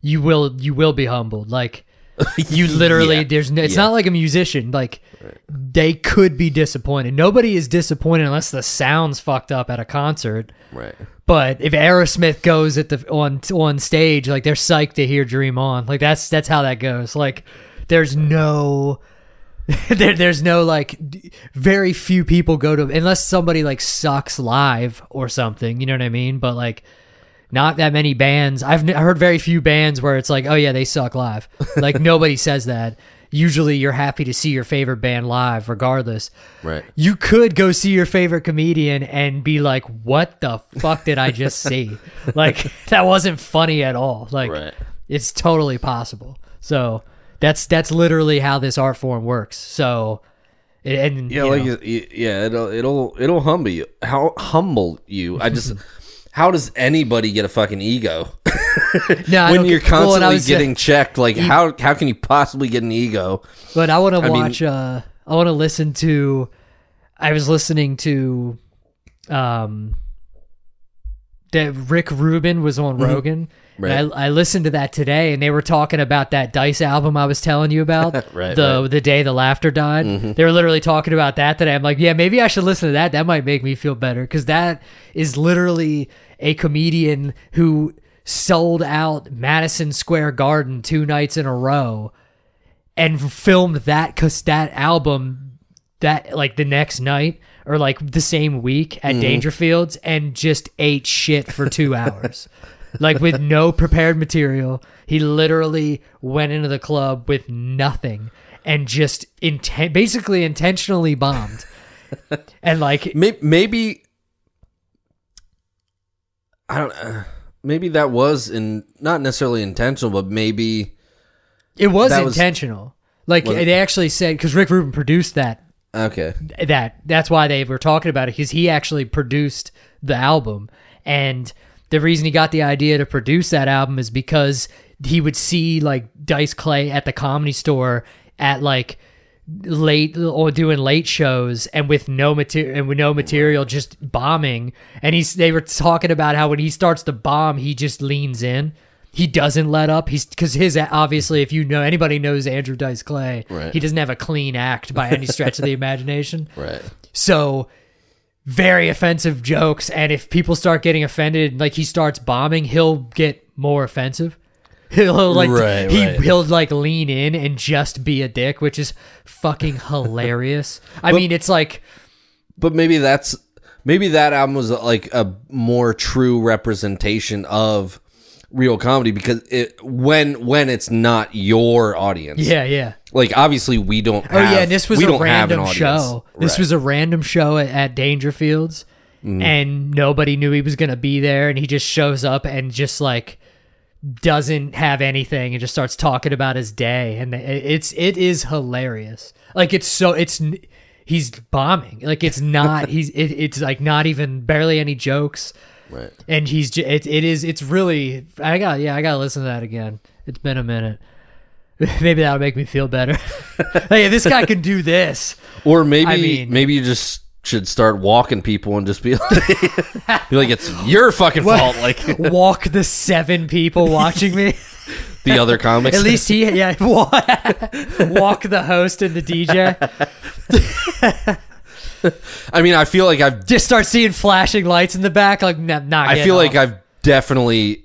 Speaker 1: You will you will be humbled. Like you literally
Speaker 2: Yeah.
Speaker 1: there's no, it's
Speaker 2: Yeah.
Speaker 1: not like a musician. Like they could be disappointed. Nobody is disappointed unless the sound's fucked up at a concert.
Speaker 2: Right.
Speaker 1: But if Aerosmith goes at the on on stage, like they're psyched to hear Dream On. Like that's that's how that goes. Like there's no there, there's no like very few people go to unless somebody like sucks live or something. You know what I mean? But like not that many bands. I've n- heard very few bands where it's like, oh yeah, they suck live. Like nobody says that. Usually you're happy to see your favorite band live, regardless.
Speaker 2: Right.
Speaker 1: You could go see your favorite comedian and be like, "What the fuck did I just see?" like that wasn't funny at all. Like
Speaker 2: Right.
Speaker 1: it's totally possible. So that's that's literally how this art form works. So and
Speaker 2: Yeah,
Speaker 1: you
Speaker 2: like
Speaker 1: know,
Speaker 2: y- yeah, it'll it'll it'll humble you. How humble you? I just how does anybody get a fucking ego
Speaker 1: no,
Speaker 2: when you're
Speaker 1: well,
Speaker 2: constantly
Speaker 1: was-
Speaker 2: getting checked? Like how how can you possibly get an ego?
Speaker 1: But I want to
Speaker 2: mean-
Speaker 1: watch. uh I want to listen to. I was listening to, um, that Rick Rubin was on Rogan.
Speaker 2: Mm-hmm. Right.
Speaker 1: And I, I listened to that today, and they were talking about that Dice album I was telling you about.
Speaker 2: Right,
Speaker 1: The
Speaker 2: right. Mm-hmm.
Speaker 1: the day the laughter died. They were literally talking about that today. I'm like, yeah, maybe I should listen to that. That might make me feel better because that is literally a comedian who sold out Madison Square Garden two nights in a row and filmed that that album that like the next night or like the same week at Dangerfield's and just ate shit for two hours. Like with no prepared material. He literally went into the club with nothing and just inten- basically intentionally bombed. and like
Speaker 2: May- maybe I don't. Uh, maybe that was in not necessarily intentional, but maybe
Speaker 1: it was
Speaker 2: that was-
Speaker 1: intentional. like
Speaker 2: Was
Speaker 1: they actually said because Rick Rubin produced that
Speaker 2: okay.
Speaker 1: that that's why they were talking about it because he actually produced the album and the reason he got the idea to produce that album is because he would see like dice clay at the comedy store at like late or doing late shows and with no material and with no material just bombing and he's they were talking about how when he starts to bomb he just leans in he doesn't let up he's because his obviously if you know anybody knows andrew dice clay
Speaker 2: Right.
Speaker 1: he doesn't have a clean act by any stretch of the imagination
Speaker 2: Right.
Speaker 1: so very offensive jokes and if people start getting offended like he starts bombing he'll get more offensive he'll like
Speaker 2: Right,
Speaker 1: he
Speaker 2: right.
Speaker 1: he'll like lean in and just be a dick which is fucking hilarious i mean it's like
Speaker 2: But maybe that's maybe that album was like a more true representation of real comedy because it when when it's not your audience.
Speaker 1: yeah yeah
Speaker 2: Like obviously we don't.
Speaker 1: oh yeah this was a random show this
Speaker 2: Right.
Speaker 1: was a random show at, at dangerfield's
Speaker 2: Mm-hmm.
Speaker 1: and nobody knew he was gonna be there and he just shows up and just like doesn't have anything and just starts talking about his day and it's it is hilarious like it's so it's he's bombing like it's not he's it, it's like not even barely any jokes
Speaker 2: right.
Speaker 1: and he's just it, it is it's really i got yeah i gotta listen to that again it's been a minute maybe that'll make me feel better hey this guy can do this
Speaker 2: Or maybe
Speaker 1: I mean-
Speaker 2: maybe you just should start walking people and just be like, be like it's your fucking fault. Like
Speaker 1: walk the seven people watching me
Speaker 2: the other comics.
Speaker 1: At least he, yeah, walk, walk the host and the DJ.
Speaker 2: I mean, I feel like I've
Speaker 1: Just start seeing flashing lights in the back. Like, nah, not.
Speaker 2: I feel like. I've definitely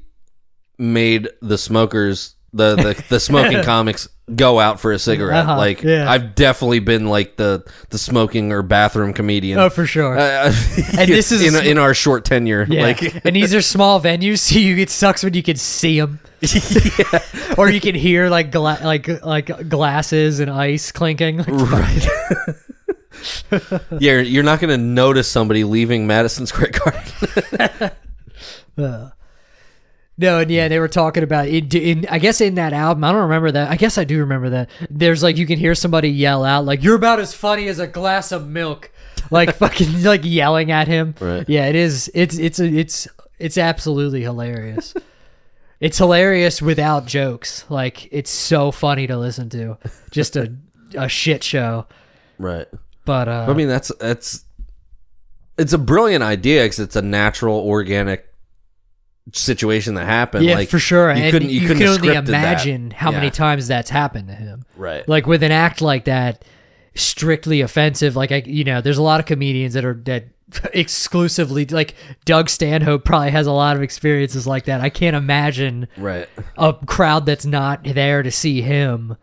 Speaker 2: made the smokers the the, the smoking comics go out for a cigarette.
Speaker 1: Uh-huh,
Speaker 2: like
Speaker 1: yeah.
Speaker 2: I've definitely been like the the smoking or bathroom comedian.
Speaker 1: Oh, for sure.
Speaker 2: Uh,
Speaker 1: And this is-
Speaker 2: in, in our short tenure.
Speaker 1: yeah.
Speaker 2: Like
Speaker 1: and these are small venues, so you it sucks when you can see them, or you can hear like gla- like like glasses and ice clinking. Like,
Speaker 2: right. yeah, you're not gonna notice somebody leaving Madison Square Garden.
Speaker 1: uh. No, and yeah, they were talking about it. In, I guess in that album, I don't remember that. I guess I do remember that. There's like you can hear somebody yell out like "You're about as funny as a glass of milk," like fucking like yelling at him.
Speaker 2: Right.
Speaker 1: Yeah, it is. It's it's it's it's absolutely hilarious. it's hilarious without jokes. Like it's so funny to listen to. Just a a shit show.
Speaker 2: right.
Speaker 1: But uh,
Speaker 2: I mean, that's that's it's a brilliant idea because it's a natural, organic situation that happened.
Speaker 1: yeah,
Speaker 2: like
Speaker 1: for sure.
Speaker 2: You
Speaker 1: and
Speaker 2: couldn't. You,
Speaker 1: you
Speaker 2: couldn't
Speaker 1: can
Speaker 2: have
Speaker 1: only
Speaker 2: scripted that.
Speaker 1: imagine how many times that's happened to him.
Speaker 2: Right.
Speaker 1: like with an act like that strictly offensive like i you know there's a lot of comedians that are that exclusively like doug stanhope probably has a lot of experiences like that i can't imagine
Speaker 2: right.
Speaker 1: a crowd that's not there to see him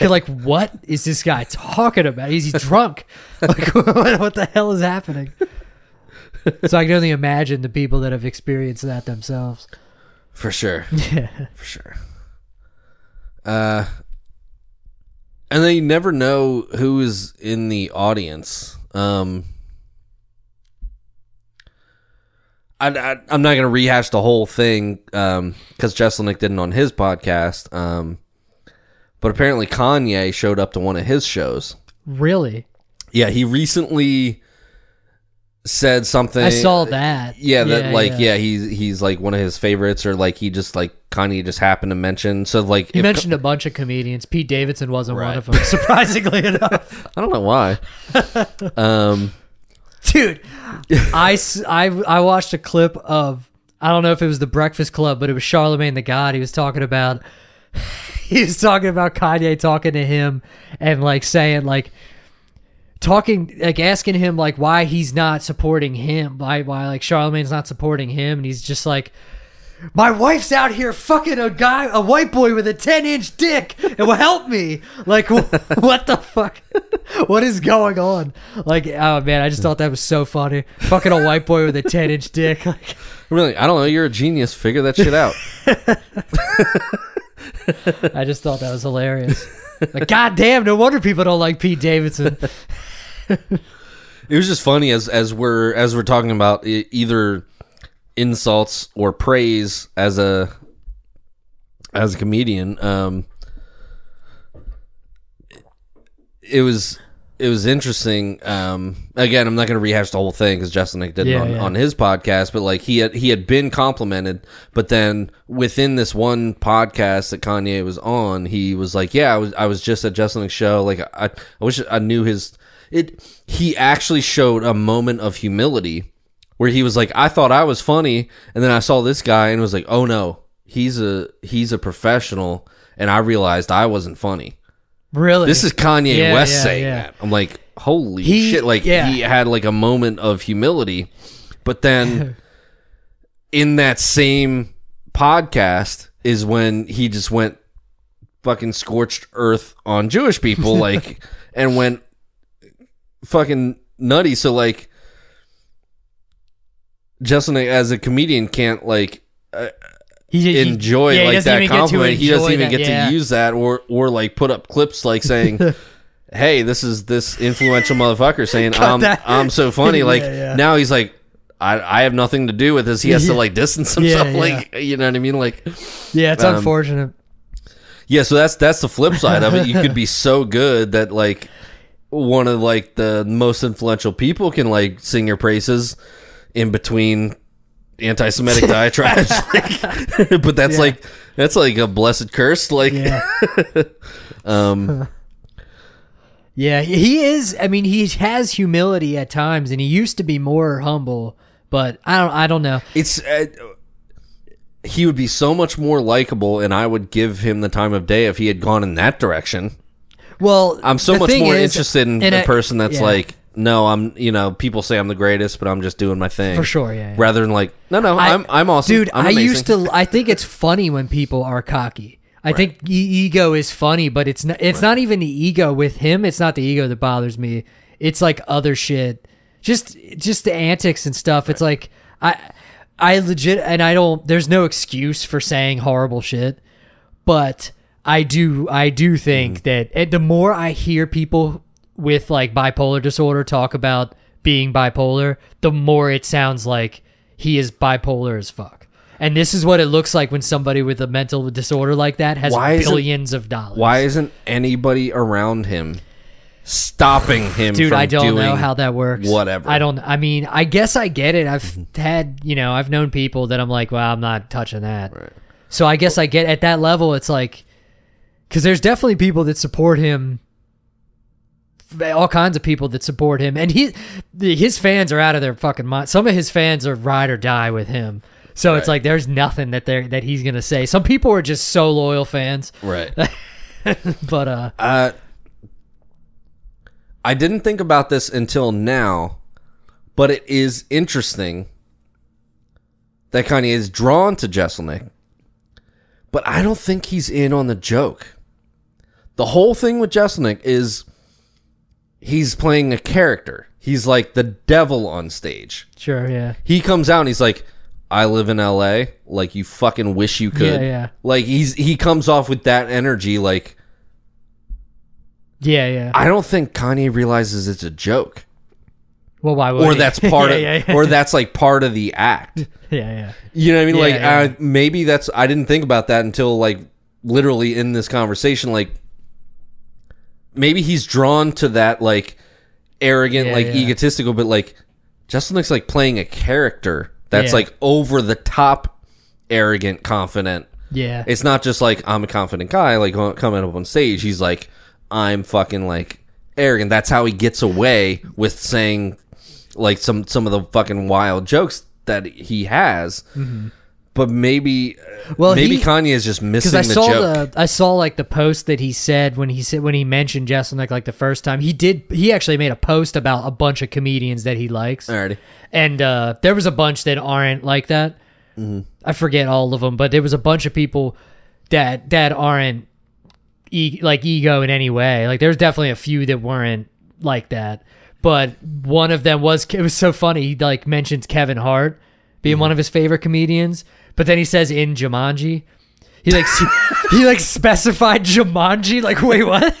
Speaker 1: You're like what is this guy talking about is he drunk like what, the hell is happening so i can only imagine the people that have experienced that themselves
Speaker 2: For sure.
Speaker 1: yeah
Speaker 2: For sure. Uh, and then you never know who is in the audience. Um, I, I'm not going to rehash the whole thing um, because Jeselnik didn't on his podcast. Um, but apparently Kanye showed up to one of his shows.
Speaker 1: really
Speaker 2: Yeah, he recently said something.
Speaker 1: i saw that
Speaker 2: Yeah, that like yeah. he's he's like one of his favorites, or like he just like Kanye just happened to mention. So like
Speaker 1: He mentioned a bunch of comedians. Pete Davidson wasn't one of them, surprisingly enough.
Speaker 2: I don't know why. um,
Speaker 1: Dude, I, I I watched a clip of, I don't know if it was The Breakfast Club, but it was Charlemagne the God. He was talking about, he was talking about Kanye talking to him and like saying, like, talking, like asking him, like, why he's not supporting him, why, why, like, Charlemagne's not supporting him. And he's just like, my wife's out here fucking a guy, a white boy with a 10 inch dick. It will help me. Like, wh- what the fuck? what is going on? Like, oh man, I just thought that was so funny. Fucking a white boy with a ten inch dick. Like,
Speaker 2: Really, I don't know. You're a genius. Figure that shit out.
Speaker 1: I just thought that was hilarious. Like, god damn, no wonder people don't like Pete Davidson.
Speaker 2: It was just funny as as we're as we're talking about either insults or praise as a as a comedian. Um, it was it was interesting. Um, again, I'm not going to rehash the whole thing because Jeselnik did it
Speaker 1: Yeah,
Speaker 2: on,
Speaker 1: yeah.
Speaker 2: on his podcast, but like he had he had been complimented, but then within this one podcast that Kanye was on, he was like, "Yeah, I was I was just at Jeselnik's show. Like I I wish I knew his it." He actually showed a moment of humility where he was like, "I thought I was funny," and then I saw this guy and was like, "Oh no, he's a he's a professional," and I realized I wasn't funny.
Speaker 1: Really?
Speaker 2: This is Kanye
Speaker 1: Yeah,
Speaker 2: West
Speaker 1: yeah,
Speaker 2: saying
Speaker 1: yeah.
Speaker 2: that. I'm like, holy
Speaker 1: He-
Speaker 2: shit! Like he had like a moment of humility, but then in that same podcast is when he just went fucking scorched earth on Jewish people, like, and went fucking nutty. So like, Justin as a comedian can't like uh,
Speaker 1: he, he-
Speaker 2: enjoy
Speaker 1: yeah,
Speaker 2: like that
Speaker 1: even get to
Speaker 2: compliment. He doesn't even
Speaker 1: that,
Speaker 2: get
Speaker 1: yeah.
Speaker 2: to use that or or like put up clips like saying, "Hey, this is this influential motherfucker saying I'm
Speaker 1: that.
Speaker 2: I'm so funny." Like
Speaker 1: Yeah,
Speaker 2: now he's like. I, I have nothing to do with this. He has to like distance himself, like you know what I mean. Like,
Speaker 1: Yeah, it's
Speaker 2: Um,
Speaker 1: unfortunate.
Speaker 2: yeah. So that's that's the flip side of it. You could be so good that like one of like the most influential people can like sing your praises in between anti-Semitic diatribes. Like, but that's
Speaker 1: Yeah.
Speaker 2: like that's like a blessed curse. Like,
Speaker 1: Yeah.
Speaker 2: um,
Speaker 1: Yeah, he is. I mean, he has humility at times, and he used to be more humble. But I don't. I don't know.
Speaker 2: it's uh, he would be so much more likable, and I would give him the time of day if he had gone in that direction.
Speaker 1: Well,
Speaker 2: I'm so much more
Speaker 1: is-
Speaker 2: interested in a, person that's
Speaker 1: yeah,
Speaker 2: like, no, I'm, you know, people say I'm the greatest, but I'm just doing my thing
Speaker 1: for sure. Yeah, yeah.
Speaker 2: rather than like, no, no, I, am I'm awesome,
Speaker 1: dude.
Speaker 2: I'm
Speaker 1: I used to. I think it's funny when people are cocky. I think e- ego is funny, but it's not. It's not even the ego with him. It's not the ego that bothers me. It's like other shit. Just, just the antics and stuff. It's like I, I legit, and I don't. There's no excuse for saying horrible shit, but I do. I do think mm-hmm. that and the more I hear people with like bipolar disorder talk about being bipolar, the more it sounds like he is bipolar as fuck. And this is what it looks like when somebody with a mental disorder like that has
Speaker 2: Why
Speaker 1: billions of dollars.
Speaker 2: Why isn't anybody around him stopping him?
Speaker 1: Dude,
Speaker 2: from
Speaker 1: I don't know
Speaker 2: doing
Speaker 1: how that works.
Speaker 2: whatever.
Speaker 1: I don't. I mean, I guess I get it. I've had, you know, I've known people that I'm like, well, I'm not touching that.
Speaker 2: Right.
Speaker 1: So I guess I get at that level. It's like, because there's definitely people that support him. All kinds of people that support him, and he, his fans are out of their fucking mind. Some of his fans are ride or die with him. So it's like there's nothing that they're that he's gonna say. Some people are just so loyal fans,
Speaker 2: Right.
Speaker 1: but uh,
Speaker 2: Uh, I didn't think about this until now, but it is interesting that Kanye is drawn to Jeselnik, but I don't think he's in on the joke. The whole thing with Jeselnik is he's playing a character. He's like the devil on stage.
Speaker 1: sure, yeah,
Speaker 2: He comes out and he's like, I live in LA. Like you fucking wish you could.
Speaker 1: Yeah, yeah.
Speaker 2: Like he's he comes off with that energy like
Speaker 1: yeah, yeah.
Speaker 2: I don't think Kanye realizes it's a joke,
Speaker 1: well, why would
Speaker 2: or
Speaker 1: he?
Speaker 2: that's part
Speaker 1: yeah,
Speaker 2: of,
Speaker 1: yeah, yeah.
Speaker 2: or that's like part of the act.
Speaker 1: yeah, yeah.
Speaker 2: You know what I mean? Like. Uh, maybe that's. I didn't think about that until like literally in this conversation. Like, maybe he's drawn to that like arrogant,
Speaker 1: Yeah,
Speaker 2: like
Speaker 1: yeah.
Speaker 2: egotistical, but like Justin looks like playing a character that's
Speaker 1: Yeah.
Speaker 2: like over the top, arrogant, confident.
Speaker 1: Yeah.
Speaker 2: It's not just like I'm a confident guy, like coming up on stage. He's like, I'm fucking like arrogant. That's how he gets away with saying like some some of the fucking wild jokes that he has. Mm-hmm. But maybe,
Speaker 1: Mm-hmm. Well,
Speaker 2: maybe
Speaker 1: he-
Speaker 2: Kanye is just missing
Speaker 1: I
Speaker 2: the
Speaker 1: saw
Speaker 2: joke.
Speaker 1: the I saw like the post that he said when he said when he mentioned Jeselnik like the first time he did he actually made a post about a bunch of comedians that he likes
Speaker 2: Alrighty.
Speaker 1: and uh, there was a bunch that aren't like that.
Speaker 2: Mm-hmm.
Speaker 1: I forget all of them, but there was a bunch of people that that aren't e- like ego in any way. Like there's definitely a few that weren't like that. But one of them was it was so funny. He like mentions Kevin Hart being one of his favorite comedians, but then he says in Jumanji, he like he like specified Jumanji. Like wait, what?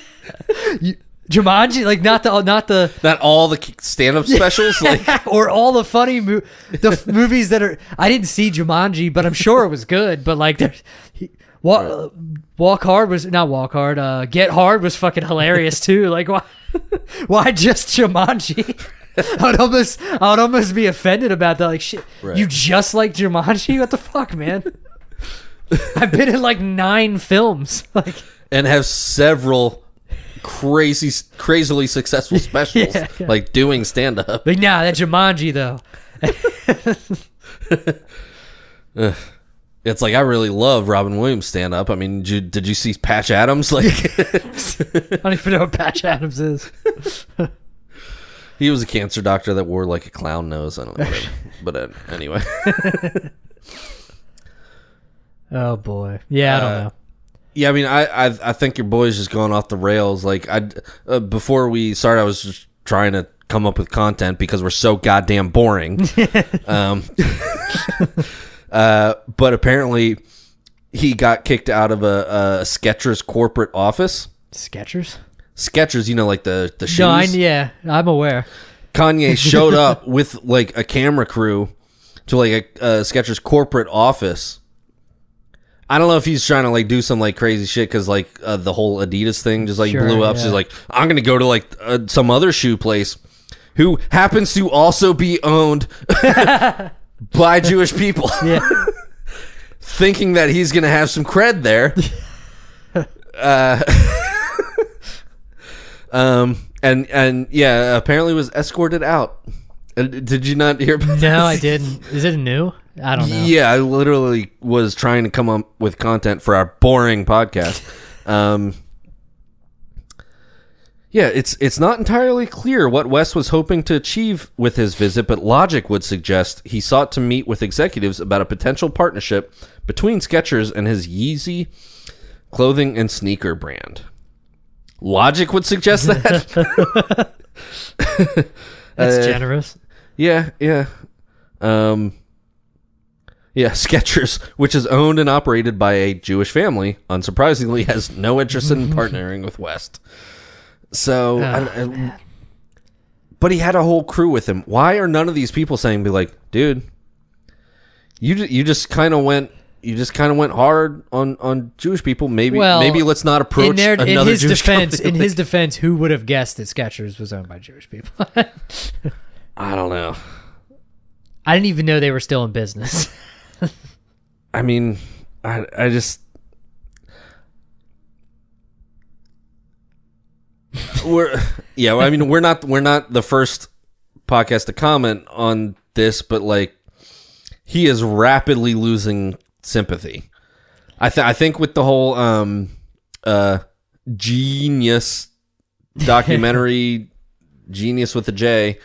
Speaker 1: You- Jumanji, like not the not the
Speaker 2: Not all the stand-up specials. Like,
Speaker 1: or all the funny mo- the movies that are. I didn't see Jumanji, but I'm sure it was good. But like, there's he, walk, walk hard was not walk hard. Uh, Get hard was fucking hilarious too. Like why? Why just Jumanji? I'd almost, I would almost be offended about that. Like, shit,
Speaker 2: Right.
Speaker 1: you just like Jumanji? What the fuck, man? I've been in like nine films. Like,
Speaker 2: and have several crazy, crazily successful specials,
Speaker 1: Yeah, yeah.
Speaker 2: like doing stand-up.
Speaker 1: like nah, that Jumanji though.
Speaker 2: It's like I really love Robin Williams stand-up. I mean, did you, did you see Patch Adams? Like,
Speaker 1: I don't even know what Patch Adams is.
Speaker 2: He was a cancer doctor that wore like a clown nose. I don't know, whatever. but uh, anyway.
Speaker 1: Oh boy, yeah, I don't
Speaker 2: Uh,
Speaker 1: know.
Speaker 2: Yeah, I mean, I, I I think your boy's just going off the rails. Like I, uh, before we started, I was just trying to come up with content because we're so goddamn boring. um, uh, but apparently, he got kicked out of a, a Skechers corporate office.
Speaker 1: Skechers?
Speaker 2: Skechers, you know, like the the shoes.
Speaker 1: No, I, yeah, I'm aware.
Speaker 2: Kanye showed up with like a camera crew to like a, a Skechers corporate office. I don't know if he's trying to like do some like crazy shit because like uh, the whole Adidas thing just like
Speaker 1: Sure,
Speaker 2: blew up. So
Speaker 1: yeah.
Speaker 2: he's like, I'm gonna go to like uh, some other shoe place who happens to also be owned by Jewish people,
Speaker 1: Yeah,
Speaker 2: thinking that he's gonna have some cred there. uh, um, and and yeah, apparently was escorted out. Uh, Did you not hear? About
Speaker 1: no, I
Speaker 2: this?
Speaker 1: didn't. Is it new? I don't know.
Speaker 2: Yeah, I literally was trying to come up with content for our boring podcast. Um, yeah, it's it's not entirely clear what West was hoping to achieve with his visit, but logic would suggest he sought to meet with executives about a potential partnership between Skechers and his Yeezy clothing and sneaker brand. Logic would suggest that.
Speaker 1: That's
Speaker 2: Uh,
Speaker 1: generous.
Speaker 2: Yeah, yeah. Um Yeah, Skechers, which is owned and operated by a Jewish family, unsurprisingly has no interest in partnering with West. So, I- I- but he had a whole crew with him. Why are none of these people saying be like, "Dude, you you just kind of went you just kind of went hard on on Jewish people. Maybe
Speaker 1: Well,
Speaker 2: maybe let's not approach
Speaker 1: In, their, in his
Speaker 2: Jewish
Speaker 1: defense,
Speaker 2: company
Speaker 1: in his defense, who would have guessed that Skechers was owned by Jewish people?
Speaker 2: I don't know.
Speaker 1: I didn't even know they were still in business.
Speaker 2: I mean, I I just we're yeah. I mean, we're not we're not the first podcast to comment on this, but like he is rapidly losing sympathy. I th- I think with the whole um uh genius documentary, genius with a J,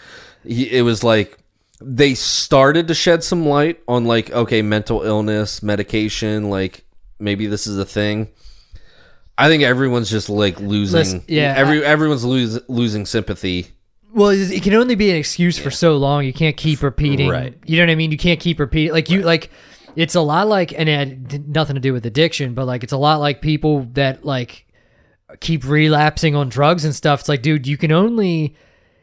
Speaker 2: he, it was like they started to shed some light on like okay mental illness medication like maybe this is a thing i think everyone's just like losing
Speaker 1: Listen, yeah,
Speaker 2: every everyone's lose, losing sympathy
Speaker 1: well, it can only be an excuse for so long. You can't keep repeating.
Speaker 2: Right.
Speaker 1: You know what I mean? You can't keep repeating. Like you like. It's a lot like, and it had nothing to do with addiction, but like it's a lot like people that like keep relapsing on drugs and stuff. It's like, dude, you can only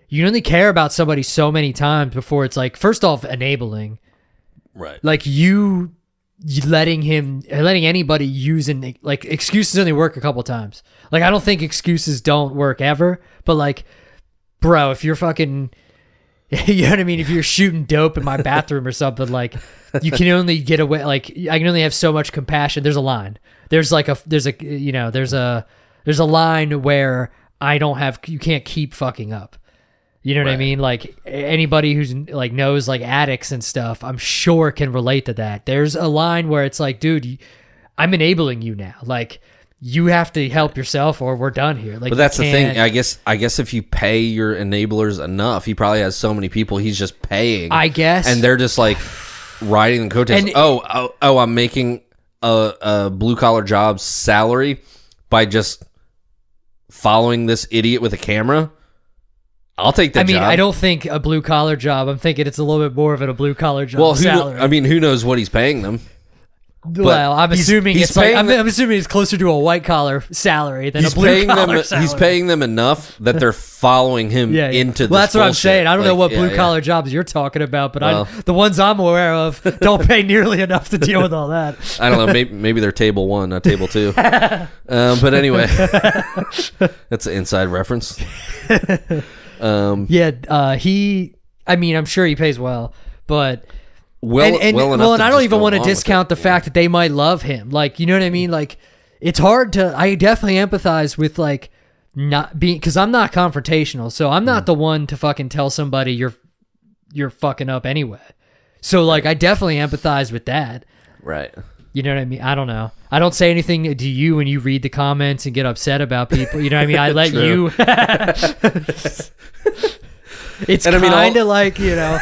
Speaker 1: you can only care about somebody so many times before it's like, first off, enabling.
Speaker 2: right
Speaker 1: like you letting him letting anybody use an like excuses only work a couple times like i don't think excuses don't work ever but like bro if you're fucking you know what i mean if you're shooting dope in my bathroom or something like you can only get away like i can only have so much compassion there's a line there's like a there's a you know there's a there's a line where i don't have you can't keep fucking up you know what I mean? Like anybody who's like knows like addicts and stuff, I'm sure can relate to that. There's a line where it's like, dude, I'm enabling you now. Like you have to help yourself or we're done here. Like
Speaker 2: but that's the thing i guess i guess if you pay your enablers enough he probably has so many people he's just paying
Speaker 1: I guess.
Speaker 2: and they're just like riding the coattails.
Speaker 1: And-
Speaker 2: oh, oh, oh, I'm making a, a blue collar job salary by just following this idiot with a camera. I'll take that
Speaker 1: I mean,
Speaker 2: job.
Speaker 1: I don't think a blue collar job. I'm thinking it's a little bit more of a blue collar job
Speaker 2: Well, who
Speaker 1: salary.
Speaker 2: I mean, who knows what he's paying them?
Speaker 1: Well, I'm
Speaker 2: he's-
Speaker 1: assuming
Speaker 2: he's
Speaker 1: it's like
Speaker 2: paying
Speaker 1: I'm,
Speaker 2: the-
Speaker 1: I'm assuming it's closer to a white collar salary than
Speaker 2: He's
Speaker 1: a blue
Speaker 2: paying
Speaker 1: collar
Speaker 2: them.
Speaker 1: salary.
Speaker 2: He's paying them enough that they're following him
Speaker 1: yeah, yeah.
Speaker 2: into.
Speaker 1: Well,
Speaker 2: this
Speaker 1: that's what I'm
Speaker 2: bullshit.
Speaker 1: saying. I don't know
Speaker 2: Like,
Speaker 1: what
Speaker 2: yeah,
Speaker 1: blue
Speaker 2: yeah.
Speaker 1: collar jobs you're talking about, but
Speaker 2: Well.
Speaker 1: I, the ones I'm aware of don't pay nearly enough to deal with all that.
Speaker 2: I don't know. Maybe, maybe they're table one, not table two. um, but anyway, that's an inside reference. Um,
Speaker 1: Yeah, uh, he. I mean, I'm sure he pays well, but
Speaker 2: well,
Speaker 1: and, and
Speaker 2: well enough.
Speaker 1: well, and I don't even want to discount the fact that they might love him. Like, you know what I mean? Like, it's hard to. I definitely empathize with like not being because I'm not confrontational, so I'm
Speaker 2: Mm.
Speaker 1: not the one to fucking tell somebody you're you're fucking up anyway. So like, I definitely empathize with that.
Speaker 2: Right.
Speaker 1: You know what I mean? I don't know. I don't say anything to you when you read the comments and get upset about people. You know what I mean? I let you. it's
Speaker 2: And I mean, all-
Speaker 1: kind of like you know.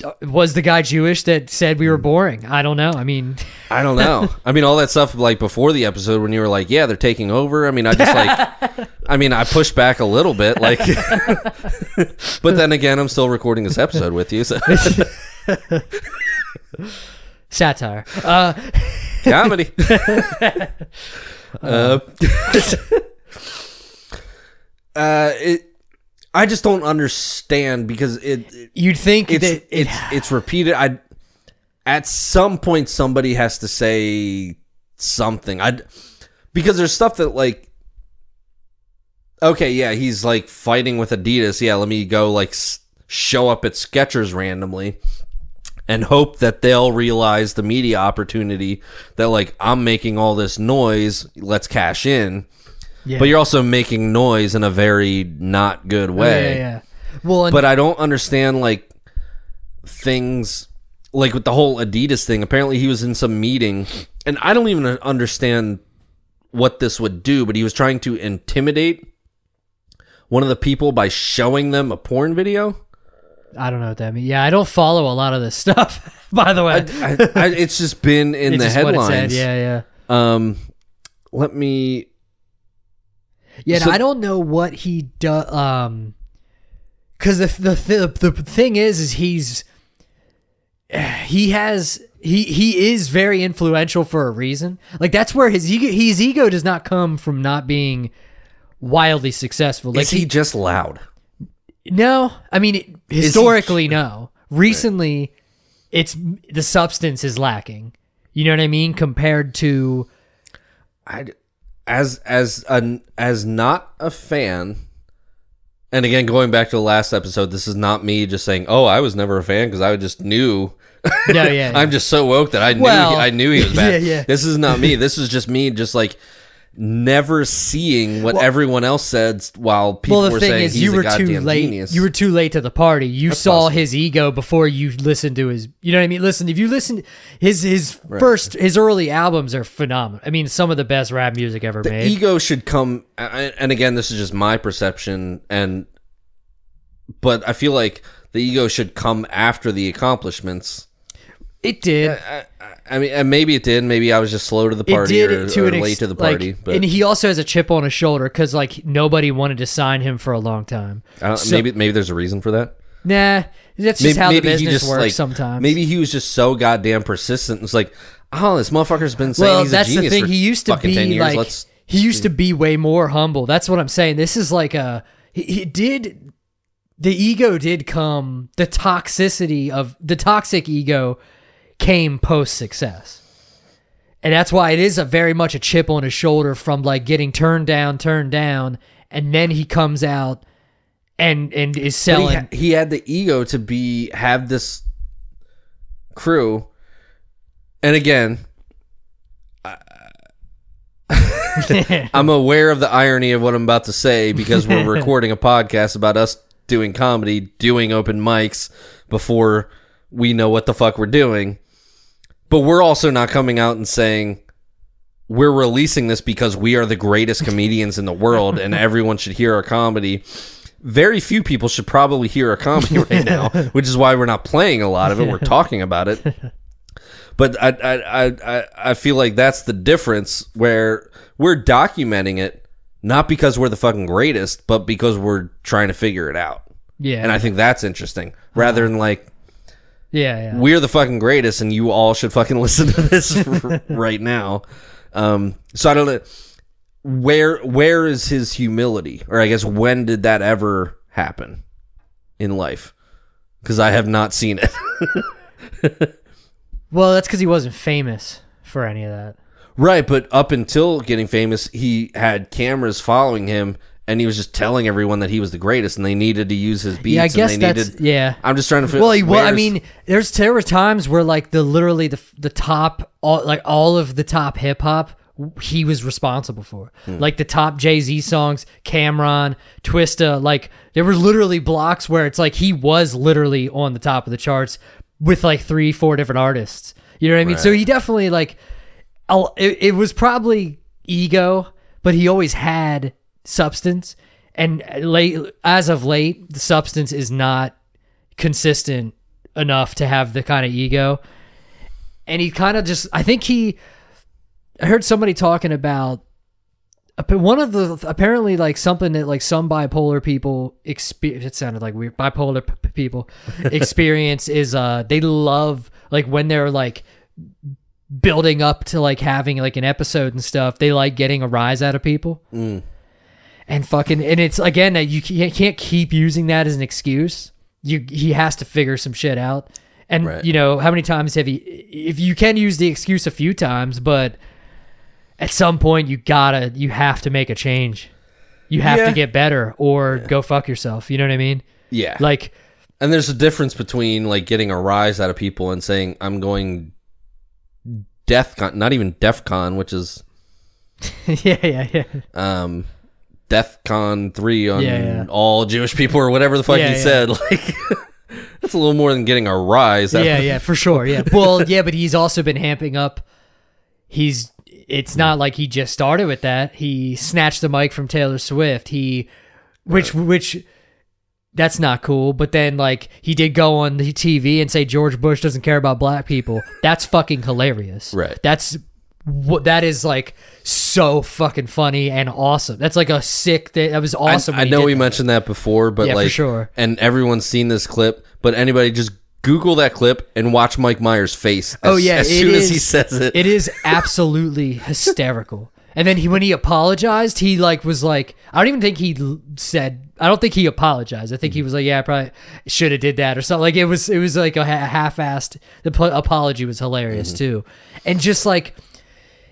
Speaker 1: W- Was the guy Jewish that said we were boring? I don't know. I mean,
Speaker 2: I don't know. I mean, all that stuff like before the episode when you were like, "Yeah, they're taking over." I mean, I just like, I mean, I pushed back a little bit, like, but then again, I'm still recording this episode with you, so
Speaker 1: satire. Uh,
Speaker 2: comedy. uh, uh, it. I just don't understand because it, it
Speaker 1: you'd think
Speaker 2: it's
Speaker 1: that it,
Speaker 2: it's it's repeated. I at some point somebody has to say something. I because there's stuff that like okay, yeah, he's like fighting with Adidas. Yeah, let me go like show up at Skechers randomly and hope that they'll realize the media opportunity that like I'm making all this noise, let's cash in.
Speaker 1: Yeah.
Speaker 2: But you're also making noise in a very not good
Speaker 1: Yeah,
Speaker 2: way
Speaker 1: yeah, yeah. Well, and
Speaker 2: but I don't understand like things like with the whole Adidas thing. Apparently, he was in some meeting, and I don't even understand what this would do. But he was trying to intimidate one of the people by showing them a porn video.
Speaker 1: I don't know what that means. Yeah, I don't follow a lot of this stuff. By the way,
Speaker 2: I, I, it's just been in
Speaker 1: It's
Speaker 2: the
Speaker 1: just what it
Speaker 2: headlines.
Speaker 1: said. Yeah, yeah.
Speaker 2: Um, let me.
Speaker 1: Yeah,
Speaker 2: So-
Speaker 1: I don't know what he does. Um, because the, the the the thing is, is he's he has he he is very influential for a reason. Like that's where his ego his ego does not come from not being wildly successful. Like
Speaker 2: Is he just loud?
Speaker 1: no, I mean historically no. Recently, it's the substance is lacking. You know what I mean compared to
Speaker 2: I as as an as not a fan. And again, going back to the last episode, this is not me just saying, "Oh, I was never a fan" because I just knew.
Speaker 1: no, yeah,
Speaker 2: I'm just so woke that I knew
Speaker 1: Well,
Speaker 2: I knew he was bad.
Speaker 1: yeah, yeah.
Speaker 2: This is not me. This is just me, just like never seeing what everyone else said while people
Speaker 1: well, the
Speaker 2: were
Speaker 1: thing
Speaker 2: saying
Speaker 1: is,
Speaker 2: he's
Speaker 1: you
Speaker 2: a
Speaker 1: were too late.
Speaker 2: genius.
Speaker 1: You were too late to the party. You saw
Speaker 2: possible.
Speaker 1: his ego before you listened to his. You know what I mean? Listen, if you listen, his his first his early albums are phenomenal. I mean, some of the best rap music ever
Speaker 2: the
Speaker 1: made.
Speaker 2: ego should come and again this is just my perception and but i feel like the ego should come after the accomplishments
Speaker 1: it did.
Speaker 2: I, I- I mean uh, maybe it did maybe i was just slow to the
Speaker 1: It
Speaker 2: party
Speaker 1: did
Speaker 2: or,
Speaker 1: to
Speaker 2: or late
Speaker 1: ex-
Speaker 2: to the
Speaker 1: like,
Speaker 2: party but
Speaker 1: and he also has a chip on his shoulder because like nobody wanted to sign him for a long time. So-
Speaker 2: maybe maybe there's a reason for that
Speaker 1: Nah, that's just how the business works
Speaker 2: like
Speaker 1: sometimes.
Speaker 2: maybe he was just so goddamn persistent it's like oh this motherfucker's been saying
Speaker 1: well,
Speaker 2: he's
Speaker 1: that's
Speaker 2: a
Speaker 1: the thing.
Speaker 2: for
Speaker 1: He used to
Speaker 2: fucking
Speaker 1: be
Speaker 2: 10 years
Speaker 1: like
Speaker 2: let's
Speaker 1: he used to be way more humble. That's what I'm saying. This is like a he, he did the ego did come the toxicity of the toxic ego came post success. And that's why it is a very much a chip on his shoulder from like getting turned down, turned down, and then he comes out and and is
Speaker 2: But he,
Speaker 1: selling.
Speaker 2: ha- he had the ego to be have this crew and again I- i'm aware of the irony of what i'm about to say because we're recording a podcast about us doing comedy doing open mics before we know what the fuck we're doing but we're also not coming out and saying we're releasing this because we are the greatest comedians in the world and everyone should hear our comedy very few people should probably hear our comedy right now, which is why we're not playing a lot of it. We're talking about it. But I, I, I, I- I feel like that's the difference where we're documenting it not because we're the fucking greatest, but because we're trying to figure it out.
Speaker 1: Yeah.
Speaker 2: And I think that's interesting rather than like
Speaker 1: yeah, yeah.
Speaker 2: we're the fucking greatest and you all should fucking listen to this right now. Um, so I don't know where where is his humility, or I guess when did that ever happen in life? Because I have not seen it.
Speaker 1: well, that's because he wasn't famous for any of that.
Speaker 2: right, but up until getting famous, he had cameras following him, and he was just telling everyone that he was the greatest, and they needed to use his beats.
Speaker 1: Yeah, I guess
Speaker 2: and they
Speaker 1: that's
Speaker 2: needed,
Speaker 1: yeah.
Speaker 2: I'm just trying to. Figure,
Speaker 1: Well, he, well, I mean, there's there were times where like the literally the the top all like all of the top hip hop he was responsible for. Hmm. Like the top Jay Z songs, Cam'ron, Twista, like there were literally blocks where it's like he was literally on the top of the charts with like three, four different artists. You know what I mean? So he definitely like it, it was probably ego, but he always had substance. And late, as of late, the substance is not consistent enough to have the kind of ego. And he kind of just, I think he, I heard somebody talking about one of the apparently like something that like some bipolar people experience. It sounded like weird. Bipolar p- people experience is uh they love like when they're like building up to like having like an episode and stuff. They like getting a rise out of people. And fucking and it's again that you can't keep using that as an excuse. You he has to figure some shit out. And
Speaker 2: Right.
Speaker 1: you know how many times have you? If you can use the excuse a few times, but at some point you gotta you have to make a change. You have
Speaker 2: Yeah.
Speaker 1: to get better or go fuck yourself. You know what I mean?
Speaker 2: yeah,
Speaker 1: Like
Speaker 2: And there's a difference between like getting a rise out of people and saying I'm going DEFCON, not even DEFCON, which is
Speaker 1: yeah, yeah, yeah.
Speaker 2: um DEFCON three on
Speaker 1: Yeah, yeah.
Speaker 2: all Jewish people or whatever the fuck
Speaker 1: Yeah,
Speaker 2: he said. Like that's a little more than getting a rise.
Speaker 1: yeah,
Speaker 2: of-
Speaker 1: yeah, for sure. Yeah. Well, yeah, but he's also been hamping up. He's. It's not like he just started with that. He snatched the mic from Taylor Swift. He, which which, that's not cool. But then like he did go on the TV and say George Bush doesn't care about black people. That's fucking hilarious.
Speaker 2: Right.
Speaker 1: That's what that is like so fucking funny and awesome. That's like a sick. That, that was awesome.
Speaker 2: I
Speaker 1: he
Speaker 2: know we
Speaker 1: that.
Speaker 2: mentioned that before, but
Speaker 1: Yeah, for
Speaker 2: like
Speaker 1: sure.
Speaker 2: and everyone's seen this clip, but anybody just Google that clip and watch Mike Myers' face. Oh, as,
Speaker 1: Oh yeah,
Speaker 2: as soon as he says it.
Speaker 1: it is absolutely hysterical. And then he, when he apologized, he like was like, I don't even think he said, I don't think he apologized. I think he mm-hmm. was like, yeah, I probably should have did that or something. Like it was, it was like a half-assed. The po- apology was hilarious mm-hmm. too, and just like